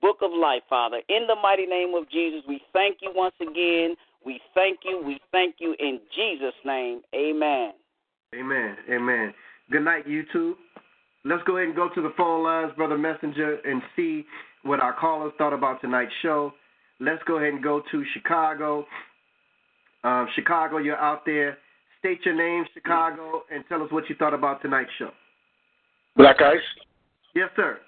book of life, Father. In the mighty name of Jesus, we thank you once again. We thank you. We thank you in Jesus' name. Amen. Amen. Amen. Good night, YouTube. Let's go ahead and go to the phone lines, Brother Messenger, and see what our callers thought about tonight's show. Let's go ahead and go to Chicago. Um, Chicago, you're out there. State your name, Chicago, and tell us what you thought about tonight's show. Black Ice. Yes, sir.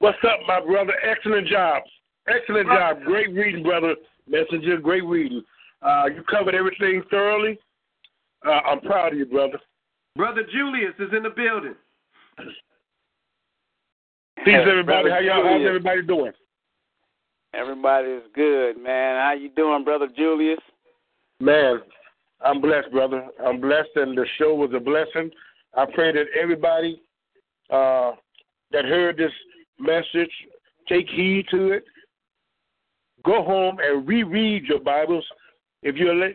What's up, my brother? Excellent job. Excellent job. Great reading, brother. Messenger, great reading. Uh, you covered everything thoroughly. Uh, I'm proud of you, brother. Brother Julius is in the building. Peace, everybody. How y'all? How's everybody doing? Everybody is good, man. How you doing, Brother Julius? Man, I'm blessed, brother. I'm blessed, and the show was a blessing. I pray that everybody uh, that heard this message take heed to it. Go home and reread your Bibles. If you're la-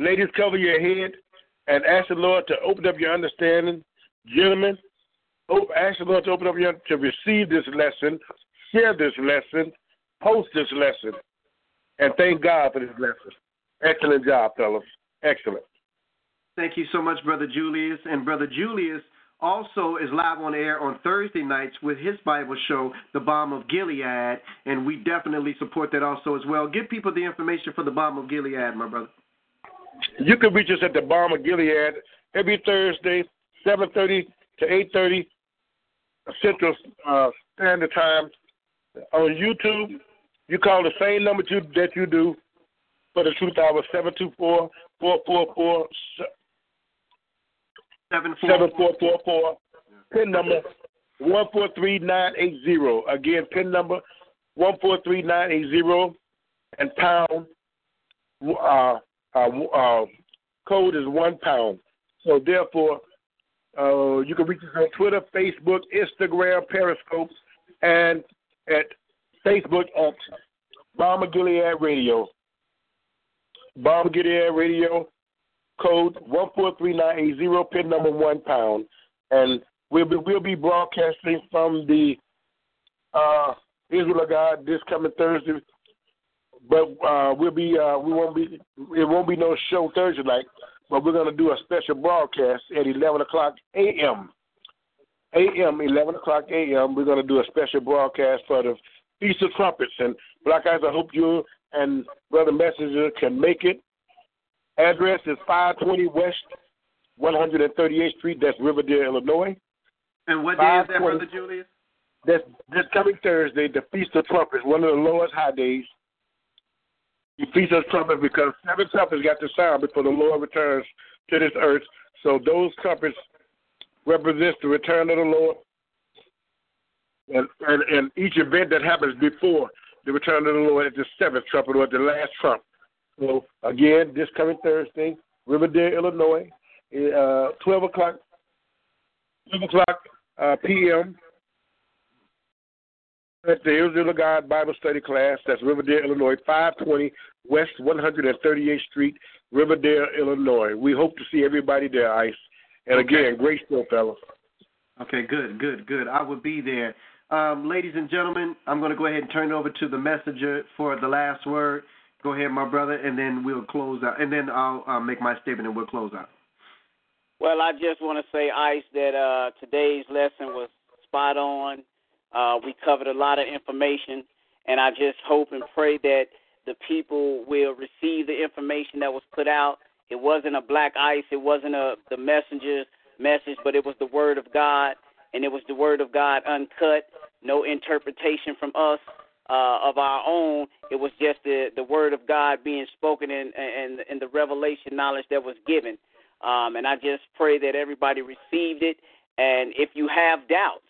ladies, cover your head and ask the Lord to open up your understanding. Gentlemen, ask the Lord to open up your to receive this lesson, share this lesson, post this lesson, and thank God for this lesson. Excellent job, fellas. Excellent. Thank you so much, Brother Julius. And Brother Julius also is live on air on Thursday nights with his Bible show, The Balm of Gilead, and we definitely support that also as well. Give people the information for The Balm of Gilead, my brother. You can reach us at the Balm of Gilead every Thursday, 7.30 to 8.30 Central uh, Standard Time. On YouTube, you call the same number to, that you do for the Truth Hour, 724 444 7444. Pin number 143980. Again, pin number 143980 and pound uh, uh, uh, code is one pound. So therefore, uh, you can reach us on Twitter, Facebook, Instagram, Periscope, and at Facebook at Balm of Gilead Radio. Balm of Gilead Radio, code one four three nine eight zero, pin number one pound, and we'll be we'll be broadcasting from the uh, Israel of God this coming Thursday. But uh, we'll be uh, we won't be it won't be no show Thursday night, but we're gonna do a special broadcast at eleven o'clock a.m. a.m. eleven o'clock a.m. We're gonna do a special broadcast for the Feast of Trumpets and Black Ice. I hope you and Brother Messenger can make it. Address is 520 West 138th Street. That's Riverdale, Illinois. And what day is that, Brother Julius? That's this coming Thursday, the Feast of Trumpets, one of the lowest high days. The Feast of Trumpets because seven trumpets got to sound before the Lord returns to this earth. So those trumpets represent the return of the Lord. And, and, and each event that happens before the return of the Lord is the seventh trumpet or the last trump. So again, this coming Thursday, Riverdale, Illinois, uh, twelve o'clock, twelve o'clock uh, p.m. At the Israel of God Bible Study class. That's Riverdale, Illinois, 520 West 138th Street, Riverdale, Illinois. We hope to see everybody there, Ice. And again, great show, fellas. Okay, good, good, good. I will be there. Um, ladies and gentlemen, I'm going to go ahead and turn it over to the messenger for the last word. Go ahead, my brother, and then we'll close out. And then I'll uh, make my statement and we'll close out. Well, I just want to say, Ice, that uh, today's lesson was spot on. Uh, we covered a lot of information, and I just hope and pray that the people will receive the information that was put out. It wasn't a black ice, it wasn't a the messenger's message, but it was the word of God, and it was the word of God uncut, no interpretation from us uh, of our own. It was just the the word of God being spoken and and the revelation knowledge that was given. Um, and I just pray that everybody received it. And if you have doubts,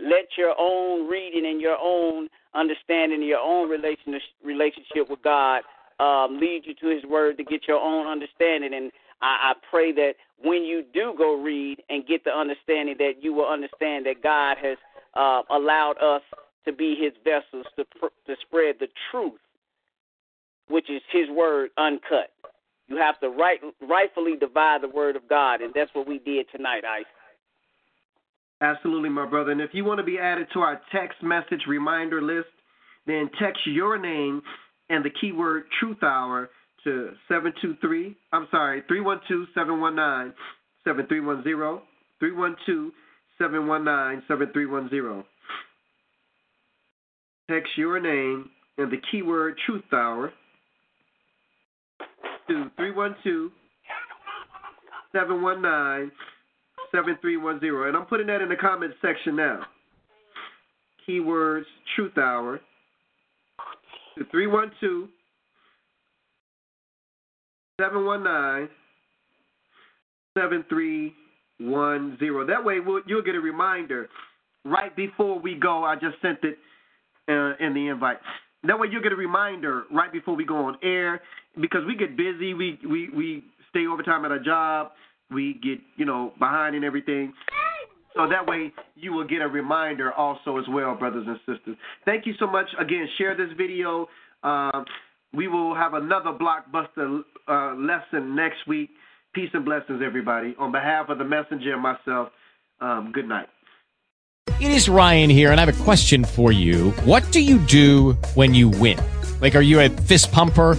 let your own reading and your own understanding, your own relationship with God um, lead you to His Word to get your own understanding. And I, I pray that when you do go read and get the understanding, that you will understand that God has uh, allowed us to be His vessels to pr- to spread the truth, which is His Word uncut. You have to right, rightfully divide the Word of God, and that's what we did tonight, Ice. Absolutely, my brother. And if you want to be added to our text message reminder list, then text your name and the keyword Truth Hour to 723, I'm sorry, 312 719 7310. 312 719 7310. Text your name and the keyword Truth Hour to 312 719 7310. And I'm putting that in the comments section now. Keywords Truth Hour to 312 719 7310. That way we'll, you'll get a reminder right before we go. I just sent it uh, in the invite. That way you'll get a reminder right before we go on air because we get busy. We, we, we stay overtime at our job we get you know behind and everything. So that way you will get a reminder also as well, brothers and sisters. Thank you so much. Again, share this video. Uh, we will have another blockbuster uh, lesson next week. Peace and blessings, everybody. On behalf of the messenger and myself, um, good night. It is Ryan here, and I have a question for you. What do you do when you win? Like, are you a fist pumper?